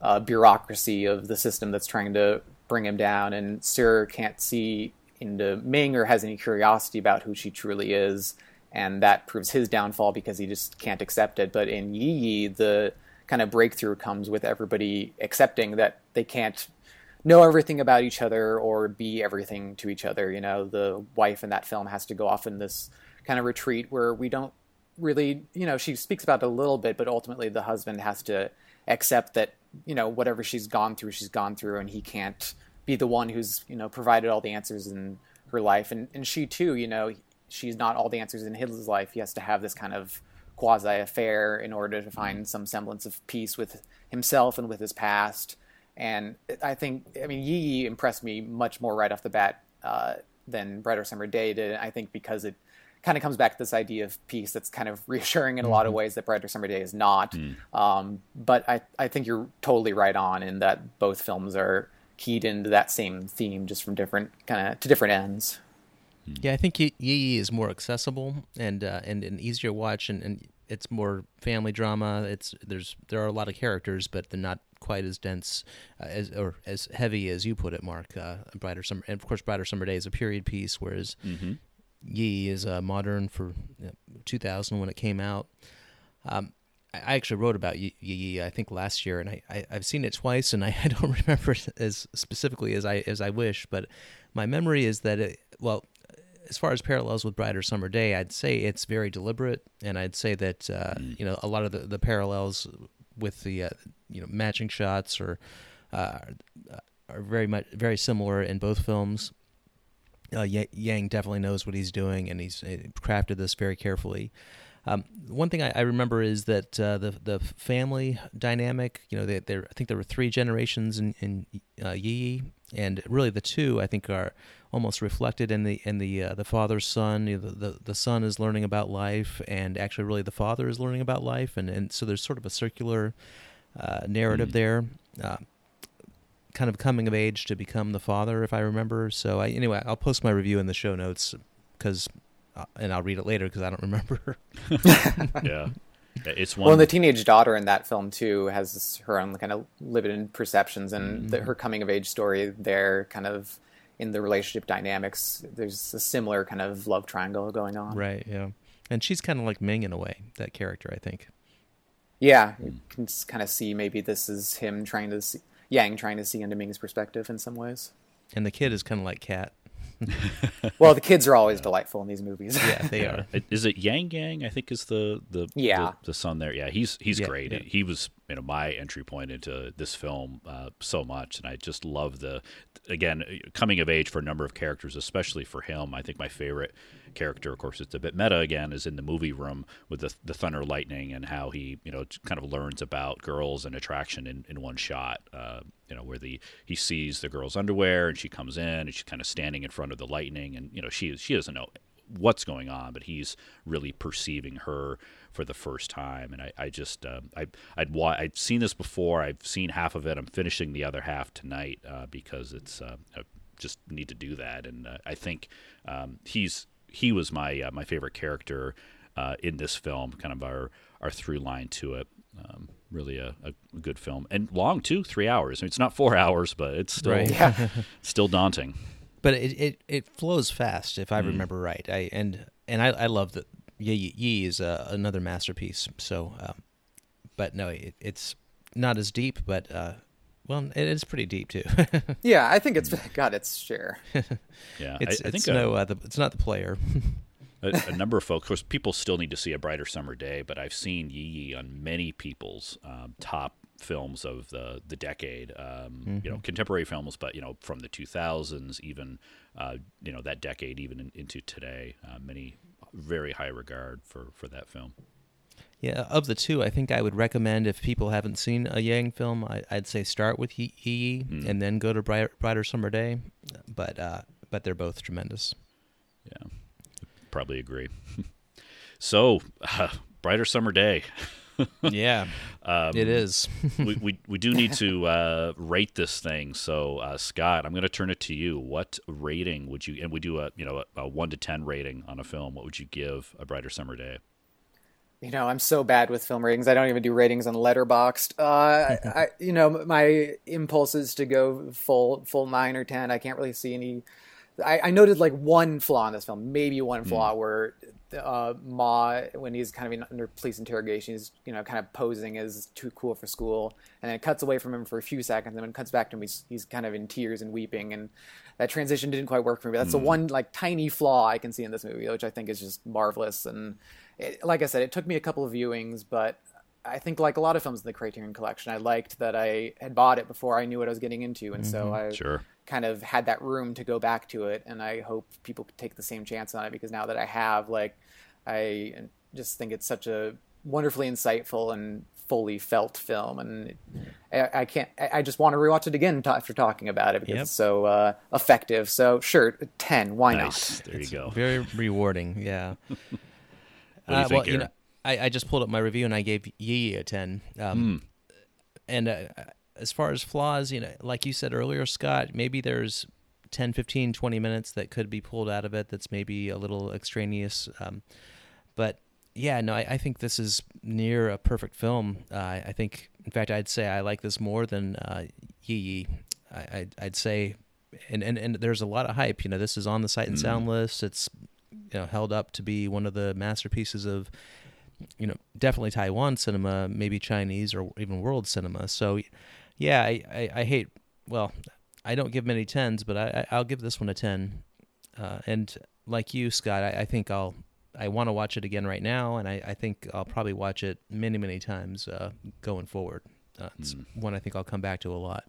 uh, bureaucracy of the system that's trying to bring him down. And Sir can't see into Ming or has any curiosity about who she truly is, and that proves his downfall because he just can't accept it. But in Yi Yi, the kind of breakthrough comes with everybody accepting that they can't know everything about each other or be everything to each other. You know, the wife in that film has to go off in this kind of retreat where we don't really, you know, she speaks about it a little bit, but ultimately the husband has to accept that, you know, whatever she's gone through, she's gone through, and he can't be the one who's, you know, provided all the answers in her life. And, and she too, you know, she's not all the answers in his life. He has to have this kind of quasi affair in order to find some semblance of peace with himself and with his past. And I think, I mean, Yi Yi impressed me much more right off the bat uh, than Brighter Summer Day did. I think because it kind of comes back to this idea of peace that's kind of reassuring in a lot of ways that Brighter Summer Day is not. Um, but I, I think you're totally right on in that both films are keyed into that same theme, just from different kind of to different ends. Yeah, I think Yi Yi is more accessible and uh, and an easier watch, and, and it's more family drama. It's there's there are a lot of characters, but they're not quite as dense uh, as or as heavy as you put it, Mark. Uh, Brighter summer, and of course, Brighter Summer Day is a period piece, whereas Yi is uh, modern for uh, 2000 when it came out. Um, I actually wrote about Yi Yi, I think last year, and I, I I've seen it twice, and I, I don't remember it as specifically as I as I wish, but my memory is that it well, as far as parallels with Brighter Summer Day, I'd say it's very deliberate, and I'd say that uh, you know a lot of the, the parallels with the uh, you know matching shots or uh, are very much very similar in both films. Uh, Yang definitely knows what he's doing, and he's uh, crafted this very carefully. Um, one thing I, I remember is that uh, the the family dynamic. You know, they, there I think there were three generations in in uh, Yi and really the two I think are almost reflected in the in the uh, the father son. You know, the, the the son is learning about life, and actually, really, the father is learning about life, and and so there's sort of a circular uh, narrative there. Kind of coming of age to become the father, if I remember. So I, anyway, I'll post my review in the show notes because, uh, and I'll read it later because I don't remember. yeah. Yeah, It's one. Well, and the teenage daughter in that film too has her own kind of limited perceptions, and the, her coming of age story there, kind of in the relationship dynamics. There's a similar kind of love triangle going on. right. Yeah. And she's kind of like Ming in a way, that character, I think. Yeah, you can kind of see maybe this is him trying to see Yang trying to see into Ming's perspective in some ways. And the kid is kind of like Cat. Well, the kids are always delightful in these movies. Yeah, they are. Is it Yang Yang? I think is the the Yeah. the, the son there. Yeah, he's he's Yeah, great. yeah. He was you know my entry point into this film uh, so much, and I just love the again coming of age for a number of characters, especially for him. I think my favorite character, of course, it's a bit meta again, is in the movie room with the the thunder lightning and how he you know kind of learns about girls and attraction in, in one shot. Uh, you know where the he sees the girl's underwear and she comes in and she's kind of standing in front of the lightning and you know she she doesn't know what's going on, but he's really perceiving her for the first time. And I, I just, um, I, I'd, wa- I'd seen this before. I've seen half of it. I'm finishing the other half tonight uh, because it's, uh, I just need to do that. And uh, I think um, he's, he was my, uh, my favorite character uh, in this film. Kind of our, our through line to it. Um, really a, a good film and long too, three hours. I mean, it's not four hours, but it's still, Right. Yeah. still daunting. But it, it, it flows fast, if I remember right. I and and I, I love that Yi Yi is uh, another masterpiece. So, um, but no, it, it's not as deep, but uh, well, it is pretty deep too. yeah, I think it's got its share. Yeah. it's I, I think it's uh, no, uh, the, it's not the player. a, a number of folks, of course, people still need to see a brighter summer day, but I've seen Yi Yi on many people's um, top films of the the decade. Um, You know, contemporary films, but you know, from the 2000s, even uh, you know that decade, even in, into today. Uh, many very high regard for for that film. Yeah, of the two, I think I would recommend if people haven't seen a Yang film, I, I'd say start with Yi Yi and then go to Brighter, Brighter Summer Day. But uh, but they're both tremendous. Yeah, probably agree. so, uh, brighter summer day. yeah, it is. we, we we do need to uh, rate this thing. So, uh, Scott, I'm going to turn it to you. What rating would you? And we do a you know a, a one to ten rating on a film. What would you give a brighter summer day? You know, I'm so bad with film ratings. I don't even do ratings on Letterboxd. Uh, I, you know, my impulse is to go full full nine or ten. I can't really see any. I, I noted like one flaw in this film, maybe one hmm. flaw where uh, Ma, when he's kind of in, under police interrogation, he's you know kind of posing as too cool for school, and then it cuts away from him for a few seconds, and then it cuts back to him, he's he's kind of in tears and weeping, and that transition didn't quite work for me. That's the hmm. one like tiny flaw I can see in this movie, which I think is just marvelous. And it, like I said, it took me a couple of viewings, but I think like a lot of films in the Criterion Collection, I liked that I had bought it before I knew what I was getting into, and so mm-hmm. I Sure. Kind of had that room to go back to it. And I hope people could take the same chance on it because now that I have, like, I just think it's such a wonderfully insightful and fully felt film, and I, I can't. I I just want to rewatch it again ta- after talking about it because Yep. it's so uh, effective. So sure, ten. Why Nice. not? There you go. Very rewarding. Yeah. What do you Uh, think, well, you know, I, I just pulled up my review and I gave Yi Yi a ten. Um, And uh, as far as flaws, you know, like you said earlier, Scott, maybe there's 10, 15, 20 minutes that could be pulled out of it. That's maybe a little extraneous. Um, but yeah, no, I, I think this is near a perfect film. Uh, I think, in fact, I'd say I like this more than uh, Yi Yi. I, I'd, I'd say, and, and and there's a lot of hype. You know, this is on the Sight and Sound list. It's you know held up to be one of the masterpieces of you know definitely Taiwan cinema, maybe Chinese or even world cinema. So yeah, I, I, I hate well, I don't give many tens, but I, I I'll give this one a ten. Uh, and like you, Scott, I, I think I'll I want to watch it again right now, and I, I think I'll probably watch it many many times uh, going forward. Uh, it's one I think I'll come back to a lot.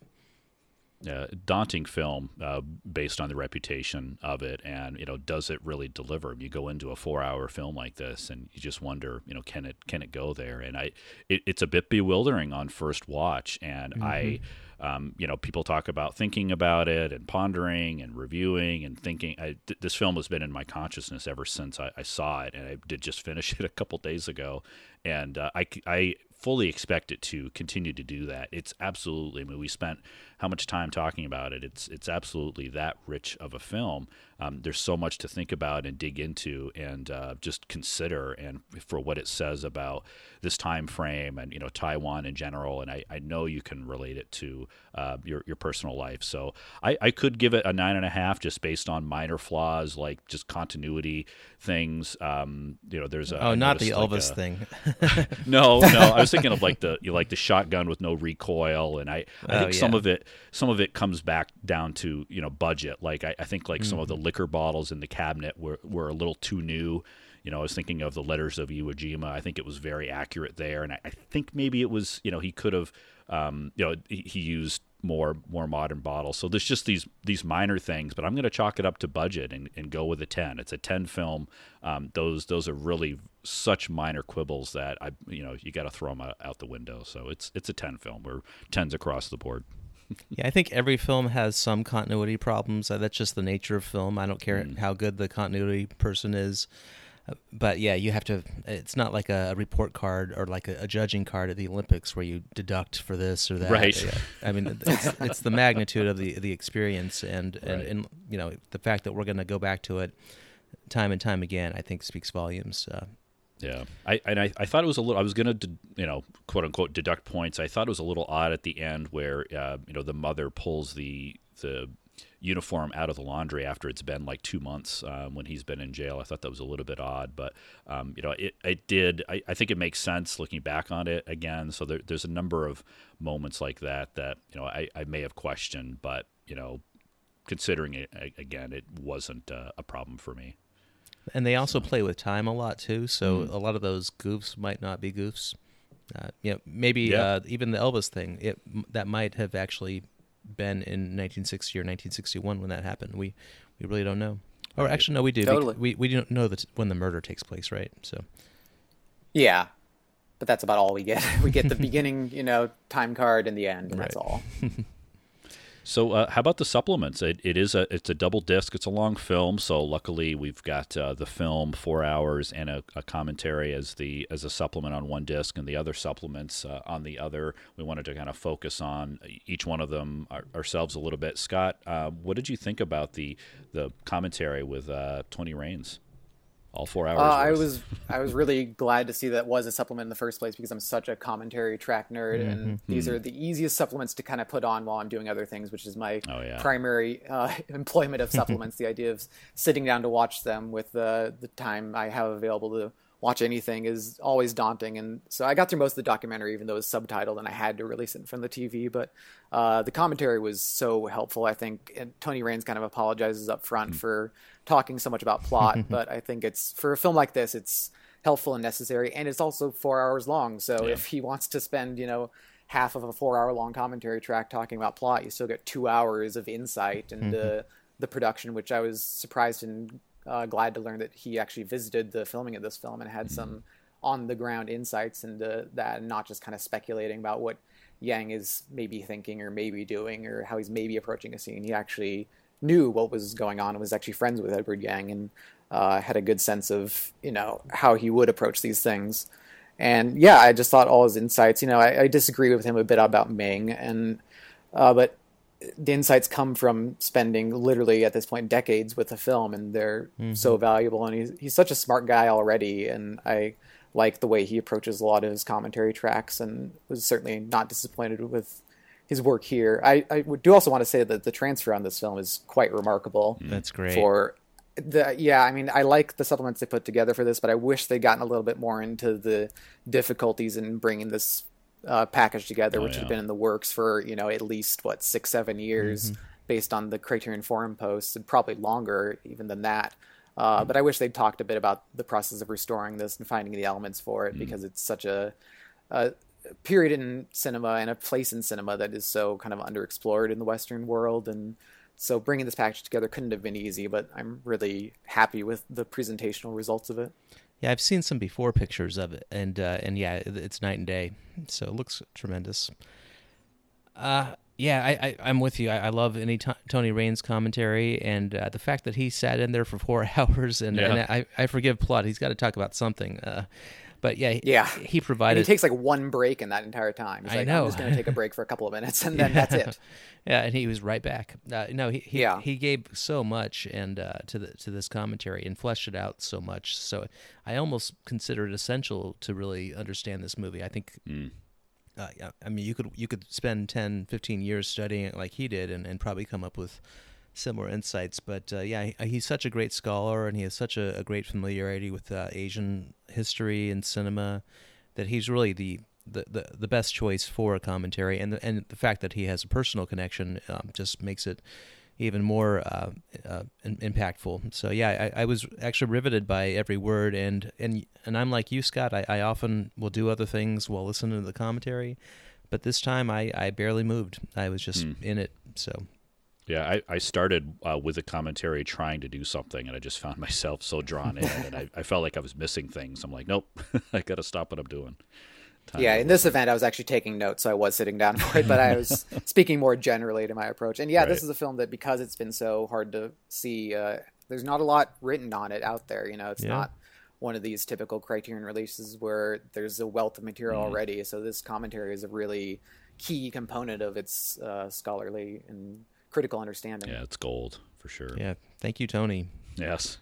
Uh, daunting film uh, based on the reputation of it, and you know, does it really deliver? You go into a four-hour film like this, and you just wonder, you know, can it can it go there? And I, it, it's a bit bewildering on first watch, and I. Um, you know, people talk about thinking about it and pondering and reviewing and thinking. I, th- this film has been in my consciousness ever since I, I saw it, and I did just finish it a couple days ago, and uh, I fully expect it to continue to do that. It's absolutely. I mean, we spent how much time talking about it. It's it's absolutely that rich of a film. Um, there's so much to think about and dig into and uh, just consider, and for what it says about this time frame and you know Taiwan in general. And I, I know you can relate it to uh, your your personal life. So I, I could give it a nine and a half just based on minor flaws like just continuity things. Um, you know, there's a Oh, I not the like, Elvis a- thing. no, no. I was thinking of like the you like the shotgun with no recoil, and I I Oh, think some of it some of it comes back down to you know budget. Like I, I think like some of Mm-hmm. the liquor bottles in the cabinet were were a little too new. You know, I was thinking of the letters of Iwo Jima. I think it was very accurate there, and I, I think maybe it was you know he could have um, you know he, he used more more modern bottles. So there's just these these minor things, but I'm going to chalk it up to budget and, and go with a 10. It's a 10 film. Um, those those are really such minor quibbles that I you know you got to throw them out, out the window. So it's it's a 10 film. We're 10s across the board. Yeah, I think every film has some continuity problems. Uh, That's just the nature of film. I don't care how good the continuity person is. Uh, But yeah, you have to. It's not like a report card or like a, a judging card at the Olympics where you deduct for this or that. Right. Yeah. I mean, it's, it's the magnitude of the the experience and and, Right. and you know the fact that we're going to go back to it time and time again. I think speaks volumes. Uh, Yeah, I and I, I thought it was a little. I was gonna, you know, quote unquote, deduct points. I thought it was a little odd at the end where, uh, you know, the mother pulls the the uniform out of the laundry after it's been like two months um, when he's been in jail. I thought that was a little bit odd, but um, you know, it it did. I, I think it makes sense looking back on it again. So there, there's a number of moments like that that you know I, I may have questioned, but you know, considering it again, it wasn't uh, a problem for me. And they also play with time a lot too. So a lot of those goofs might not be goofs. Uh, you know, maybe Yeah. uh, even the Elvis thing. It that might have actually been in 1960 or 1961 when that happened. We we really don't know. Or Right. actually, no, we do. Totally. We we don't know that when the murder takes place, right? So Yeah, but that's about all we get. We get the beginning, you know, time card and the end, and that's all. So, uh, how about the supplements? It, it is a it's a double disc. It's a long film, so luckily we've got uh, the film four hours and a, a commentary as the as a supplement on one disc, and the other supplements uh, on the other. We wanted to kind of focus on each one of them our, ourselves a little bit. Scott, uh, what did you think about the the commentary with uh, Tony Rayns? All four hours. Uh, I was I was really glad to see that was a supplement in the first place because I'm such a commentary track nerd, and these are the easiest supplements to kind of put on while I'm doing other things, which is my Oh, yeah. primary uh, employment of supplements. the idea of sitting down to watch them with the the time I have available to watch anything is always daunting, and so I got through most of the documentary, even though it was subtitled, and I had to release it from the TV. But uh, the commentary was so helpful. I think and Tony Rayns kind of apologizes up front for talking so much about plot, but I think it's for a film like this, it's helpful and necessary, and it's also four hours long. So if he wants to spend, you know, half of a four-hour-long commentary track talking about plot, you still get two hours of insight into the production, which I was surprised and uh, glad to learn that he actually visited the filming of this film and had some on-the-ground insights into that, and not just kind of speculating about what Yang is maybe thinking or maybe doing or how he's maybe approaching a scene. He actually knew what was going on and was actually friends with Edward Yang and uh, had a good sense of you know how he would approach these things. And yeah, I just thought all his insights. You know, I, I disagree with him a bit about Ming, and uh, but the insights come from spending literally at this point decades with the film, and they're so valuable. And he's he's such a smart guy already, and I like the way he approaches a lot of his commentary tracks, and was certainly not disappointed with his work here. I, I do also want to say that the transfer on this film is quite remarkable that's great. for the yeah i mean i like the supplements they put together for this but i wish they'd gotten a little bit more into the difficulties in bringing this uh, package together Oh, which yeah. has been in the works for you know at least what six seven years based on the criterion forum posts and probably longer even than that uh, but i wish they'd talked a bit about the process of restoring this and finding the elements for it because it's such a, a period in cinema and a place in cinema that is so kind of underexplored in the Western world. And so bringing this package together couldn't have been easy, but I'm really happy with the presentational results of it. Yeah, I've seen some before pictures of it, and uh, and yeah, it's night and day. So it looks tremendous. Uh, yeah, I, I I'm with you. I, I love any t- Tony Rayns' commentary, and uh, the fact that he sat in there for four hours, and, and I I forgive plot. He's got to talk about something. Uh, but yeah, Yeah. he And provided. he takes like one break in that entire time. He's I like, know. I'm just going to take a break for a couple of minutes and then that's it. Yeah, and he was right back. Uh, no, he he, Yeah. he gave so much and uh, to the to this commentary and fleshed it out so much. So I almost consider it essential to really understand this movie. I think. Uh, I mean, you could you could spend 10, 15 years studying it like he did, and, and probably come up with similar insights. But uh, yeah, he, he's such a great scholar, and he has such a, a great familiarity with uh, Asian history and cinema that he's really the, the, the, the best choice for a commentary. And the, and the fact that he has a personal connection um, just makes it even more uh, uh, in- impactful. So yeah, I, I was actually riveted by every word, and and and I'm like you, Scott. I, I often will do other things while listening to the commentary, but this time I, I barely moved. I was just in it. So Yeah, I, I started uh, with a commentary trying to do something, and I just found myself so drawn in, and I, I felt like I was missing things. I'm like, nope, I got to stop what I'm doing. Time Yeah, in this event, I was actually taking notes, so I was sitting down for it, but I was speaking more generally to my approach. And yeah, this is a film that because it's been so hard to see, uh, there's not a lot written on it out there. You know, it's Yeah. not one of these typical Criterion releases where there's a wealth of material Mm-hmm. already. So this commentary is a really key component of its uh, scholarly and critical understanding. Yeah, it's gold for sure. yeah, thank you, Tony. Yes.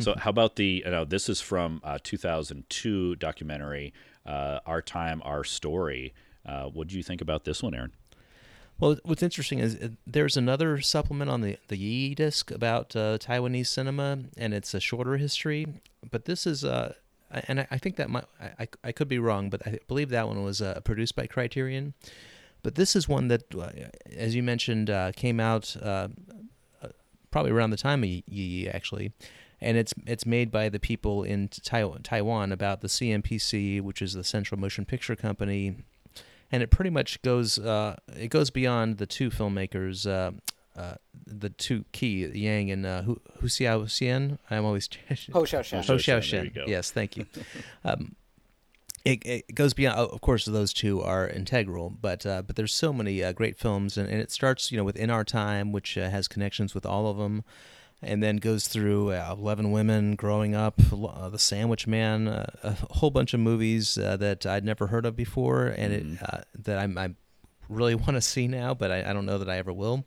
So, how about the? You know, this is from uh, 2002 documentary, uh, "Our Time, Our Story." Uh, what do you think about this one, Aaron? Well, what's interesting is uh, there's another supplement on the the Yi disc about uh, Taiwanese cinema, and it's a shorter history. But this is, uh, and I, I think that might, I, I I could be wrong, but I believe that one was uh, produced by Criterion. But this is one that, uh, as you mentioned, uh, came out uh, uh, probably around the time of Yi Yi, actually. and it's it's made by the people in Taiwan, Taiwan about the CMPC, which is the Central Motion Picture Company, and it pretty much goes uh, it goes beyond the two filmmakers. Uh, uh, the two key Yang and uh, Hu Hu Xiao I'm always Ho Xiao Shen. Ho Xiao Xiao Shen, there you Shen. go. Yes, thank you. um, it, it goes beyond. Of course, those two are integral, but uh, but there's so many uh, great films, and, and it starts you know with In Our Time, which uh, has connections with all of them, and then goes through uh, Eleven Women, Growing Up, uh, The Sandwich Man, uh, a whole bunch of movies uh, that I'd never heard of before, and it uh, that I'm, I really want to see now, but I, I don't know that I ever will.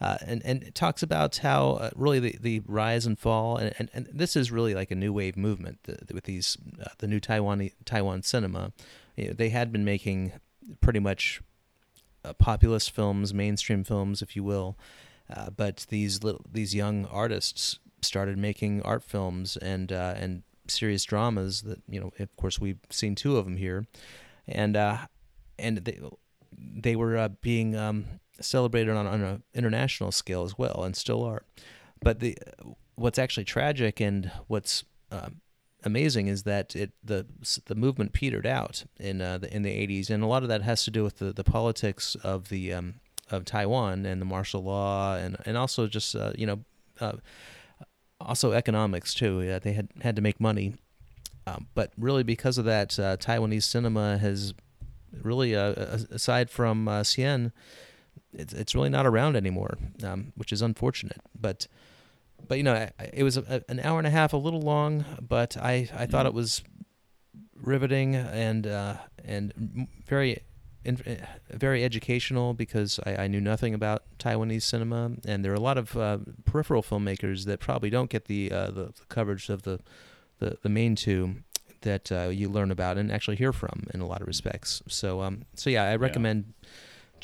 Uh, and and it talks about how uh, really the, the rise and fall, and, and, and this is really like a new wave movement with these uh, the new Taiwan Taiwan cinema. You know, they had been making pretty much uh, populist films, mainstream films, if you will, uh, but these little these young artists started making art films and uh, and serious dramas that you know of course we've seen two of them here, and and they they were being um, celebrated on, on an international scale as well, and still are. But the what's actually tragic and what's um, amazing is that it the the movement petered out in uh, the in the 80s, and a lot of that has to do with the, the politics of the um, of Taiwan and the martial law, and and also just uh, you know uh, also economics too. They had had to make money, um, but really because of that, uh, Taiwanese cinema has really, uh, aside from uh, Sien, it's it's really not around anymore, um, which is unfortunate. But but you know, it was a, an hour and a half, a little long, but I I thought it was riveting and uh, and very. In, eh, very educational because I, I knew nothing about Taiwanese cinema, and there are a lot of uh, peripheral filmmakers that probably don't get the uh, the, the coverage of the, the the main two that uh, you learn about and actually hear from in a lot of respects. So um so yeah, I recommend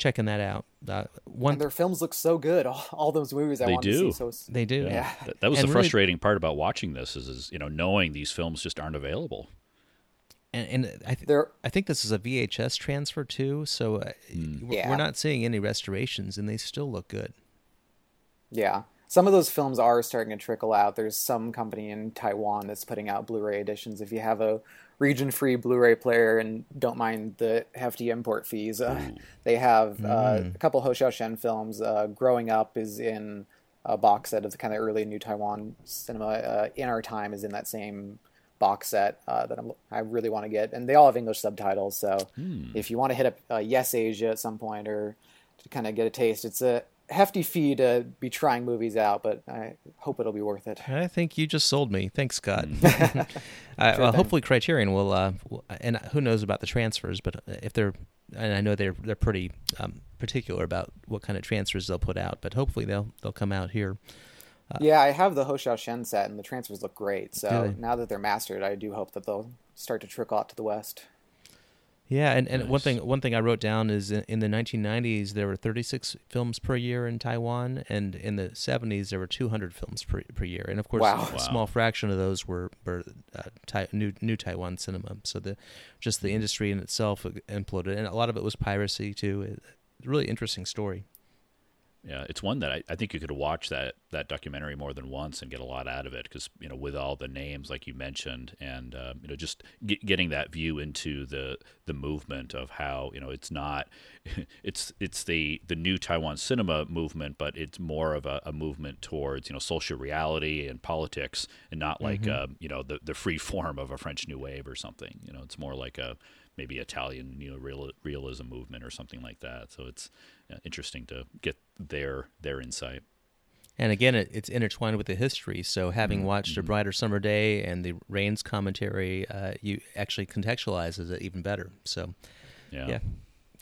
checking that out. Uh, one And their films look so good. All, all those movies I They want to do. see. So they do. Yeah. That, that was And the really- frustrating part about watching this is, is you know knowing these films just aren't available. and, and I, th- I think this is a VHS transfer too, so uh, Hmm. we're- Yeah. we're not seeing any restorations, and they still look good. Yeah. Some of those films are starting to trickle out. There's some company in Taiwan that's putting out Blu-ray editions. If you have a region-free Blu-ray player and don't mind the hefty import fees, uh, they have uh, a couple Hou Hsiao-hsien films. Uh, Growing Up is in a box set of the kind of early New Taiwan cinema. Uh, in Our Time is in that same box set uh, that I'm, I really want to get, and they all have English subtitles. So if you want to hit up uh, Yes Asia at some point or to kind of get a taste, it's a hefty fee to be trying movies out, but I hope it'll be worth it. I think you just sold me. Thanks, Scott. Hmm. uh, well, hopefully, Criterion will, uh, will- and who knows about the transfers, but if they're, and I know they're they're pretty um, particular about what kind of transfers they'll put out, but hopefully they'll they'll come out here. yeah, I have the Hou Hsiao-hsien set, and the transfers look great. So now that they're mastered, I do hope that they'll start to trickle out to the West. Yeah, and, and one thing one thing I wrote down is in, in the 1990s there were 36 films per year in Taiwan, and in the 70s there were 200 films per, per year, and of course Wow. a small fraction of those were were uh, tai, new new Taiwan cinema. So the just the industry in itself imploded, and a lot of it was piracy too. It, really interesting story. Yeah, it's one that I, I think you could watch that that documentary more than once and get a lot out of it because you know with all the names like you mentioned and uh, you know just get, getting that view into the the movement of how you know it's not it's it's the the new Taiwan cinema movement but it's more of a, a movement towards you know social reality and politics and not like uh, you know the the free form of a French New Wave or something you know it's more like a maybe Italian you know real, realism movement or something like that. So it's uh, interesting to get their their insight. And again, it, it's intertwined with the history. So having watched A Brighter Summer Day and the Rayns commentary, uh, you actually contextualizes it even better. So Yeah. yeah,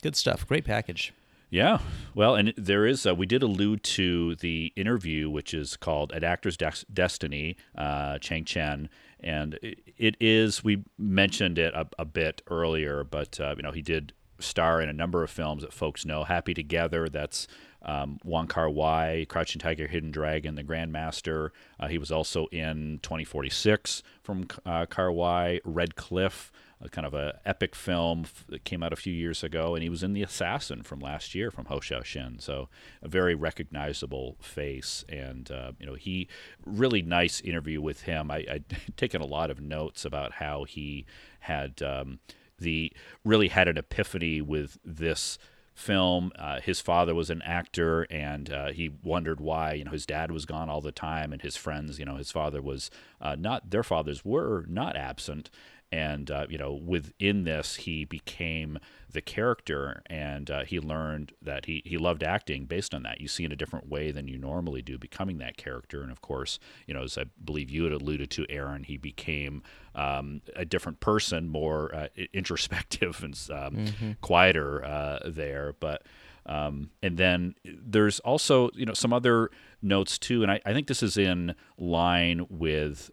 good stuff. Great package. Yeah. Well, and there is, uh, we did allude to the interview, which is called An Actor's Des- Destiny, uh, Chang Chen. And it, it is, we mentioned it a, a bit earlier, but, uh, you know, he did star in a number of films that folks know. Happy Together, that's um, Wong Kar Wai, Crouching Tiger, Hidden Dragon, The Grandmaster. Uh, he was also in 2046 from uh, Kar Wai, Red Cliff. a kind of a epic film that came out a few years ago, and he was in The Assassin from last year from Hou Hsiao-hsien. So a very recognizable face, and uh, you know he really nice interview with him. I, I'd taken a lot of notes about how he had um, the really had an epiphany with this film. Uh, his father was an actor, and uh, he wondered why. You know, his dad was gone all the time, and his friends. You know, his father was uh, not. Their fathers were not absent, and uh, you know within this he became the character and uh, he learned that he, he loved acting based on that. You see in a different way than you normally do becoming that character. And of course you know as i believe you had alluded to aaron he became um, a different person more uh, introspective and um, mm-hmm. quieter uh, there. But um, and then there's also you know some other notes too. And i, I think this is in line with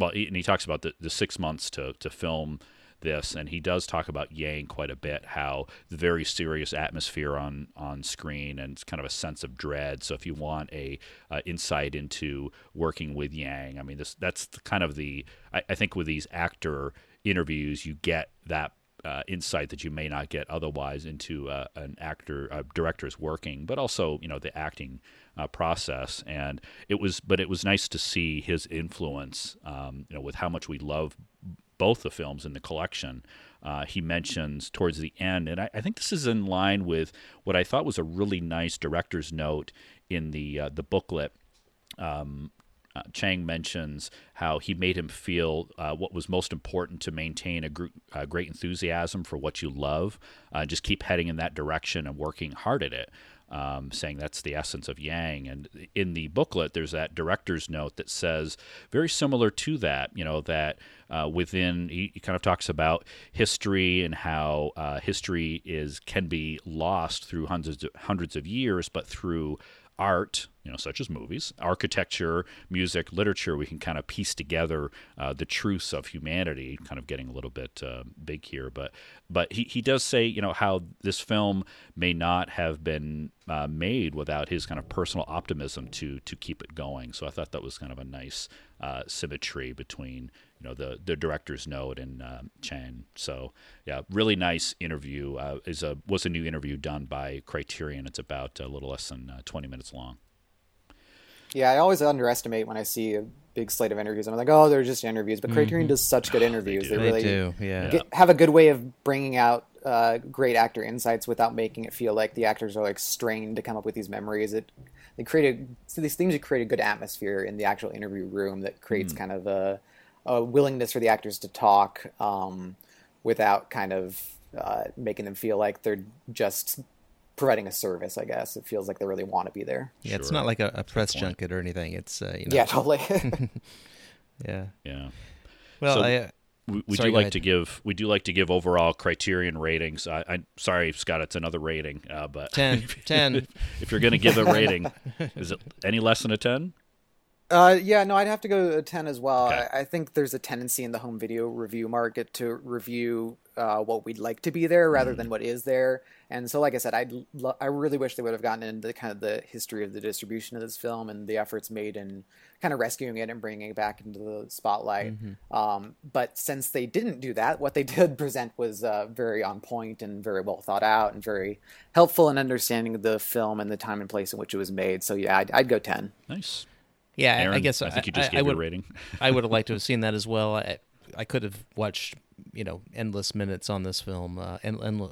well, and he talks about the, the six months to, to film this, and he does talk about Yang quite a bit. How the very serious atmosphere on on screen and kind of a sense of dread. So if you want a uh, insight into working with Yang, I mean, this that's kind of the I, I think with these actor interviews, you get that uh, insight that you may not get otherwise into uh, an actor, a director's working, but also you know the acting uh, process. And it was, but it was nice to see his influence. Um, you know, with how much we love both the films in the collection. Uh, he mentions towards the end, and I, I, think this is in line with what I thought was a really nice director's note in the uh, the booklet. Um, uh, Chang mentions how he made him feel uh, what was most important to maintain a, gr- a, great enthusiasm for what you love. Uh, just keep heading in that direction and working hard at it um, saying that's the essence of Yang. And in the booklet, there's that director's note that says very similar to that. You know that uh, within he, he, kind of talks about history and how uh, history is can be lost through hundreds of, hundreds of years, but through art, you know, such as movies, architecture, music, literature, we can kind of piece together uh, the truths of humanity. Kind of getting a little bit uh, big here, but but he, he does say, you know, how this film may not have been uh, made without his kind of personal optimism to to keep it going. So I thought that was kind of a nice uh, symmetry between you know the the director's note and uh, Chang. So yeah, really nice interview. Uh, is a was a new interview done by Criterion. It's about a little less than uh, twenty minutes long. Yeah, I always underestimate when I see a big slate of interviews. I'm like, oh, they're just interviews, but Criterion mm-hmm. does such good interviews. they, they, really do. Yeah. Get, have a good way of bringing out uh, great actor insights without making it feel like the actors are like strained to come up with these memories. It they created so these things create a good atmosphere in the actual interview room that creates mm. kind of a a willingness for the actors to talk um, without kind of uh, making them feel like they're just providing a service. I guess it feels like they really want to be there. Yeah, sure. it's not like a, a press junket or anything. It's uh, you know. Yeah, totally. yeah. Yeah. Well, so, I. Uh, we, we sorry, do like to give we do like to give overall criterion ratings. I, am sorry, Scott, it's another rating, uh, but 10, 10. if, if you're going to give a rating, is it any less than a ten? Uh, yeah, no, I'd have to go a ten as well. Okay. I, I, think there's a tendency in the home video review market to review uh, what we'd like to be there rather mm. than what is there. And so, like I said, I lo- I really wish they would have gotten into kind of the history of the distribution of this film and the efforts made in kind of rescuing it and bringing it back into the spotlight. Mm-hmm. Um, but since they didn't do that, what they did present was uh, very on point and very well thought out and very helpful in understanding the film and the time and place in which it was made. So yeah, I'd, I'd go ten. Nice. Yeah, Aaron, I guess I think you just I, gave I would, a rating. I would have liked to have seen that as well. I, I could have watched, you know, endless minutes on this film, uh, and, and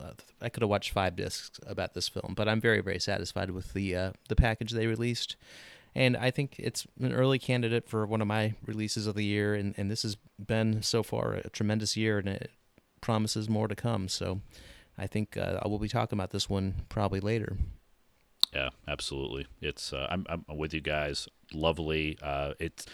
I could have watched five discs about this film. But I'm very, very satisfied with the uh, the package they released, and I think it's an early candidate for one of my releases of the year. And, and this has been so far a tremendous year, and it promises more to come. So I think uh, I will be talking about this one probably later. Yeah, absolutely. It's uh, I'm I'm with you guys. Lovely. Uh, it's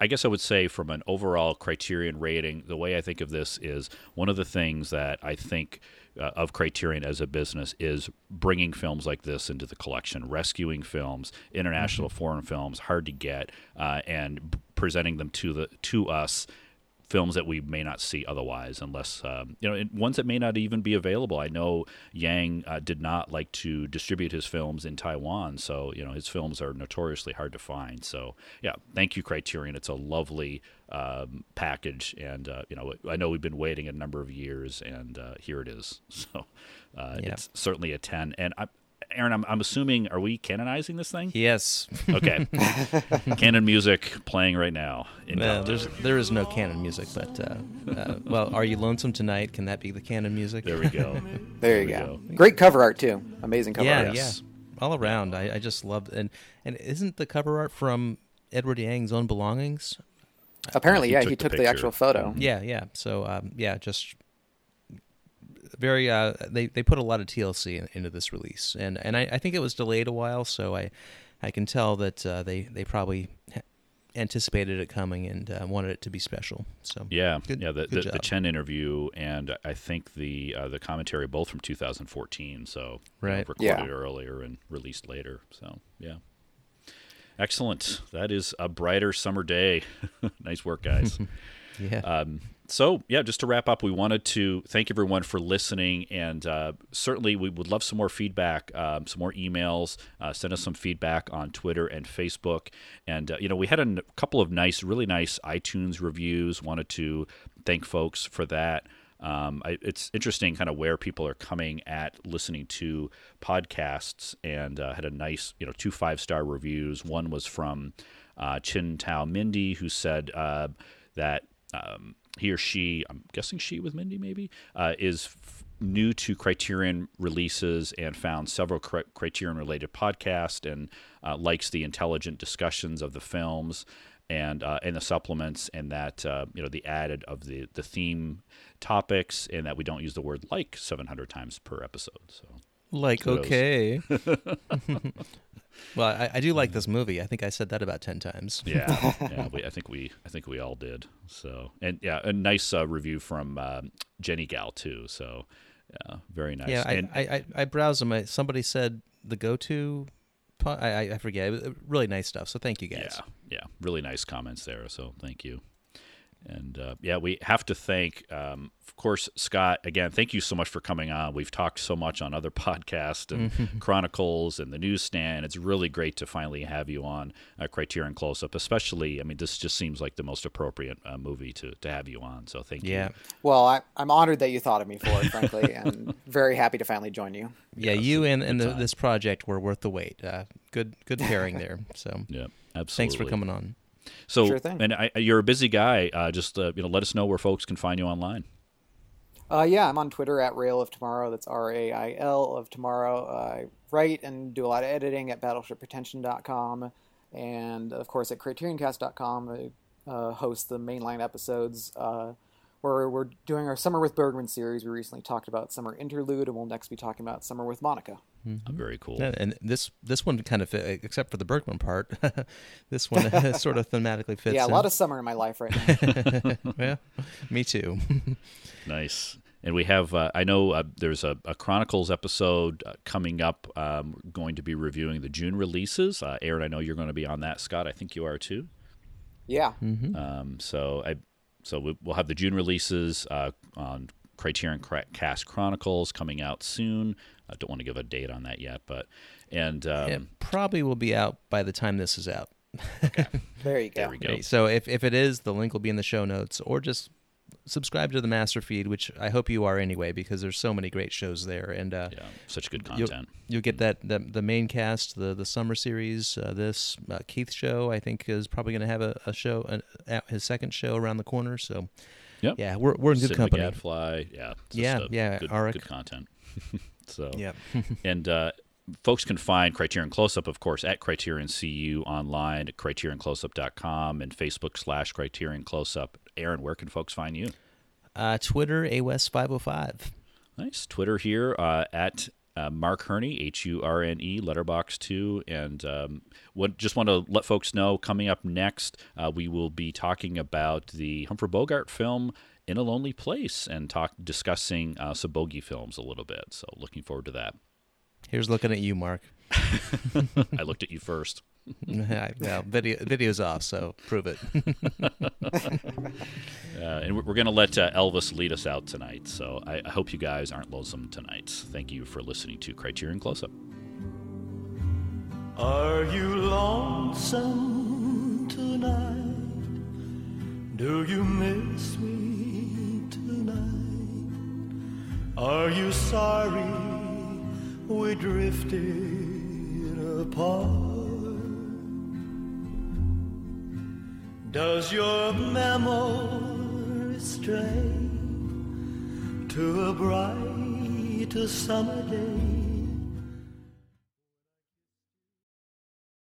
I guess I would say from an overall criterion rating, the way I think of this is one of the things that I think uh, of Criterion as a business is bringing films like this into the collection, rescuing films, international mm-hmm. foreign films, hard to get, uh, and presenting them to the to us films that we may not see otherwise, unless um, you know ones that may not even be available. I know Yang uh, did not like to distribute his films in Taiwan, so you know his films are notoriously hard to find. So yeah, thank you Criterion. It's a lovely um, package, and uh, you know I know we've been waiting a number of years, and uh, here it is. So uh, Yeah. it's certainly a ten. And I, Aaron, I'm, I'm assuming are we canonizing this thing? Yes. Okay, canon music playing right now. In Uh, there's there is no canon music, but uh, uh, well, are you lonesome tonight? Can that be the canon music? there we go. There you we go. Great cover art too. Amazing cover yeah, art. Yes. yeah, all around. I, I just love and and isn't the cover art from Edward Yang's Own Belongings? Apparently, He yeah, took he the took the picture. actual photo. Yeah, yeah. So um, yeah, just very. Uh, they they put a lot of TLC in, into this release, and and I, I think it was delayed a while, so I I can tell that uh, they they probably anticipated it coming and uh, wanted it to be special. So Yeah, Good- yeah. The, good the, the. Chen interview and I think the uh, the commentary both from 2014. So you know, Right. recorded Yeah. earlier and released later. So yeah, excellent. That is a brighter summer day. nice work, guys. yeah. Um, so yeah, just to wrap up, we wanted to thank everyone for listening, and uh, certainly we would love some more feedback, um, some more emails. Uh, send us some feedback on Twitter and Facebook, and uh, you know we had a n- couple of nice, really nice iTunes reviews. Wanted to thank folks for that. Um, I, it's interesting, kind of where people are coming at listening to podcasts, and uh, had a nice, you know, two five star reviews. One was from uh, Chin Tao Mindy, who said uh, that um, he or she, I'm guessing she with Mindy maybe, uh, is f- new to Criterion releases and found several cri- Criterion related podcasts and uh, likes the intelligent discussions of the films and uh, and the supplements and that uh, you know the added of the the theme topics and that we don't use the word like 700 times per episode. So like kudos. okay. well, I, I do like this movie. I think I said that about ten times. yeah, yeah, we, I think we I think we all did. So and yeah, a nice uh, review from um, Jenny Gal too. So yeah, very nice. Yeah, I, and, I, I, I browsed them. I, somebody said the go-to. I, I, I forget. Really nice stuff. So thank you guys. Yeah, yeah, really nice comments there. So thank you. And uh, yeah, we have to thank, um, of course, Scott. Again, thank you so much for coming on. We've talked so much on other podcasts and Chronicles and the Newsstand. It's really great to finally have you on uh, Criterion Close Up. Especially, I mean, this just seems like the most appropriate uh, movie to to have you on. So thank Yeah, you. Yeah. Well, I, I'm honored that you thought of me for it, frankly, and very happy to finally join you. yeah. Yes, you and, and the, this project were worth the wait. Uh, good good pairing there. So Yeah, absolutely. thanks for coming on. So, Sure and I, you're a busy guy. Uh, just uh, you know, let us know where folks can find you online. Uh, yeah, I'm on Twitter at Rail of Tomorrow. That's R A I L of Tomorrow. I write and do a lot of editing at BattleshipPretension.com, and of course at CriterionCast.com. I uh, host the mainline episodes. Uh, where we're doing our Summer with Bergman series. We recently talked about Summer Interlude, and we'll next be talking about Summer with Monica. Uh, very cool. Yeah, and this this one kind of fit, except for the Bergman part. this one sort of thematically fits. yeah, a in. lot of summer in my life right now. yeah, me too. Nice. And we have, uh, I know uh, there's a, a Chronicles episode uh, coming up. Um, we're going to be reviewing the June releases. Uh, Aaron, I know you're going to be on that. Scott, I think you are too. yeah, Um, so I, so we- we'll have the June releases uh, on Criterion Cast Chronicles coming out soon. I don't want to give a date on that yet, but and um, it probably will be out by the time this is out. there you go. there we go. So if, if it is, the link will be in the show notes, or just subscribe to the master feed, which I hope you are anyway, because there's so many great shows there, and uh, Yeah, such good you'll, content. you'll get that the, the main cast, the the summer series, uh, this uh, Keith show. I think is probably going to have a, a show, an, uh, his second show around the corner. So Yep. yeah, we're we're in good Sid company. Gadfly, yeah, Yeah, a yeah, good, Arik. good content. so Yeah. and uh, folks can find Criterion Close Up, of course, at Criterion CU online at CriterionCloseup.com and Facebook slash Criterion Close Up. Aaron, where can folks find you? Uh, Twitter AWest505. Nice. Twitter here uh, at uh, Mark Hurne, H U R N E, Letterboxd two. And um, what, just want to let folks know coming up next, uh, we will be talking about the Humphrey Bogart film In a Lonely Place and talk discussing uh, some bogey films a little bit. So looking forward to that. Here's looking at you, Mark. I looked at you first. well, video video's off, so prove it. uh, and we're going to let uh, Elvis lead us out tonight. So I, I hope you guys aren't lonesome tonight. Thank you for listening to Criterion Close Up. Are you lonesome tonight? Do you miss me tonight? Are you sorry we drifted apart? Does your memory stray to a bright summer day?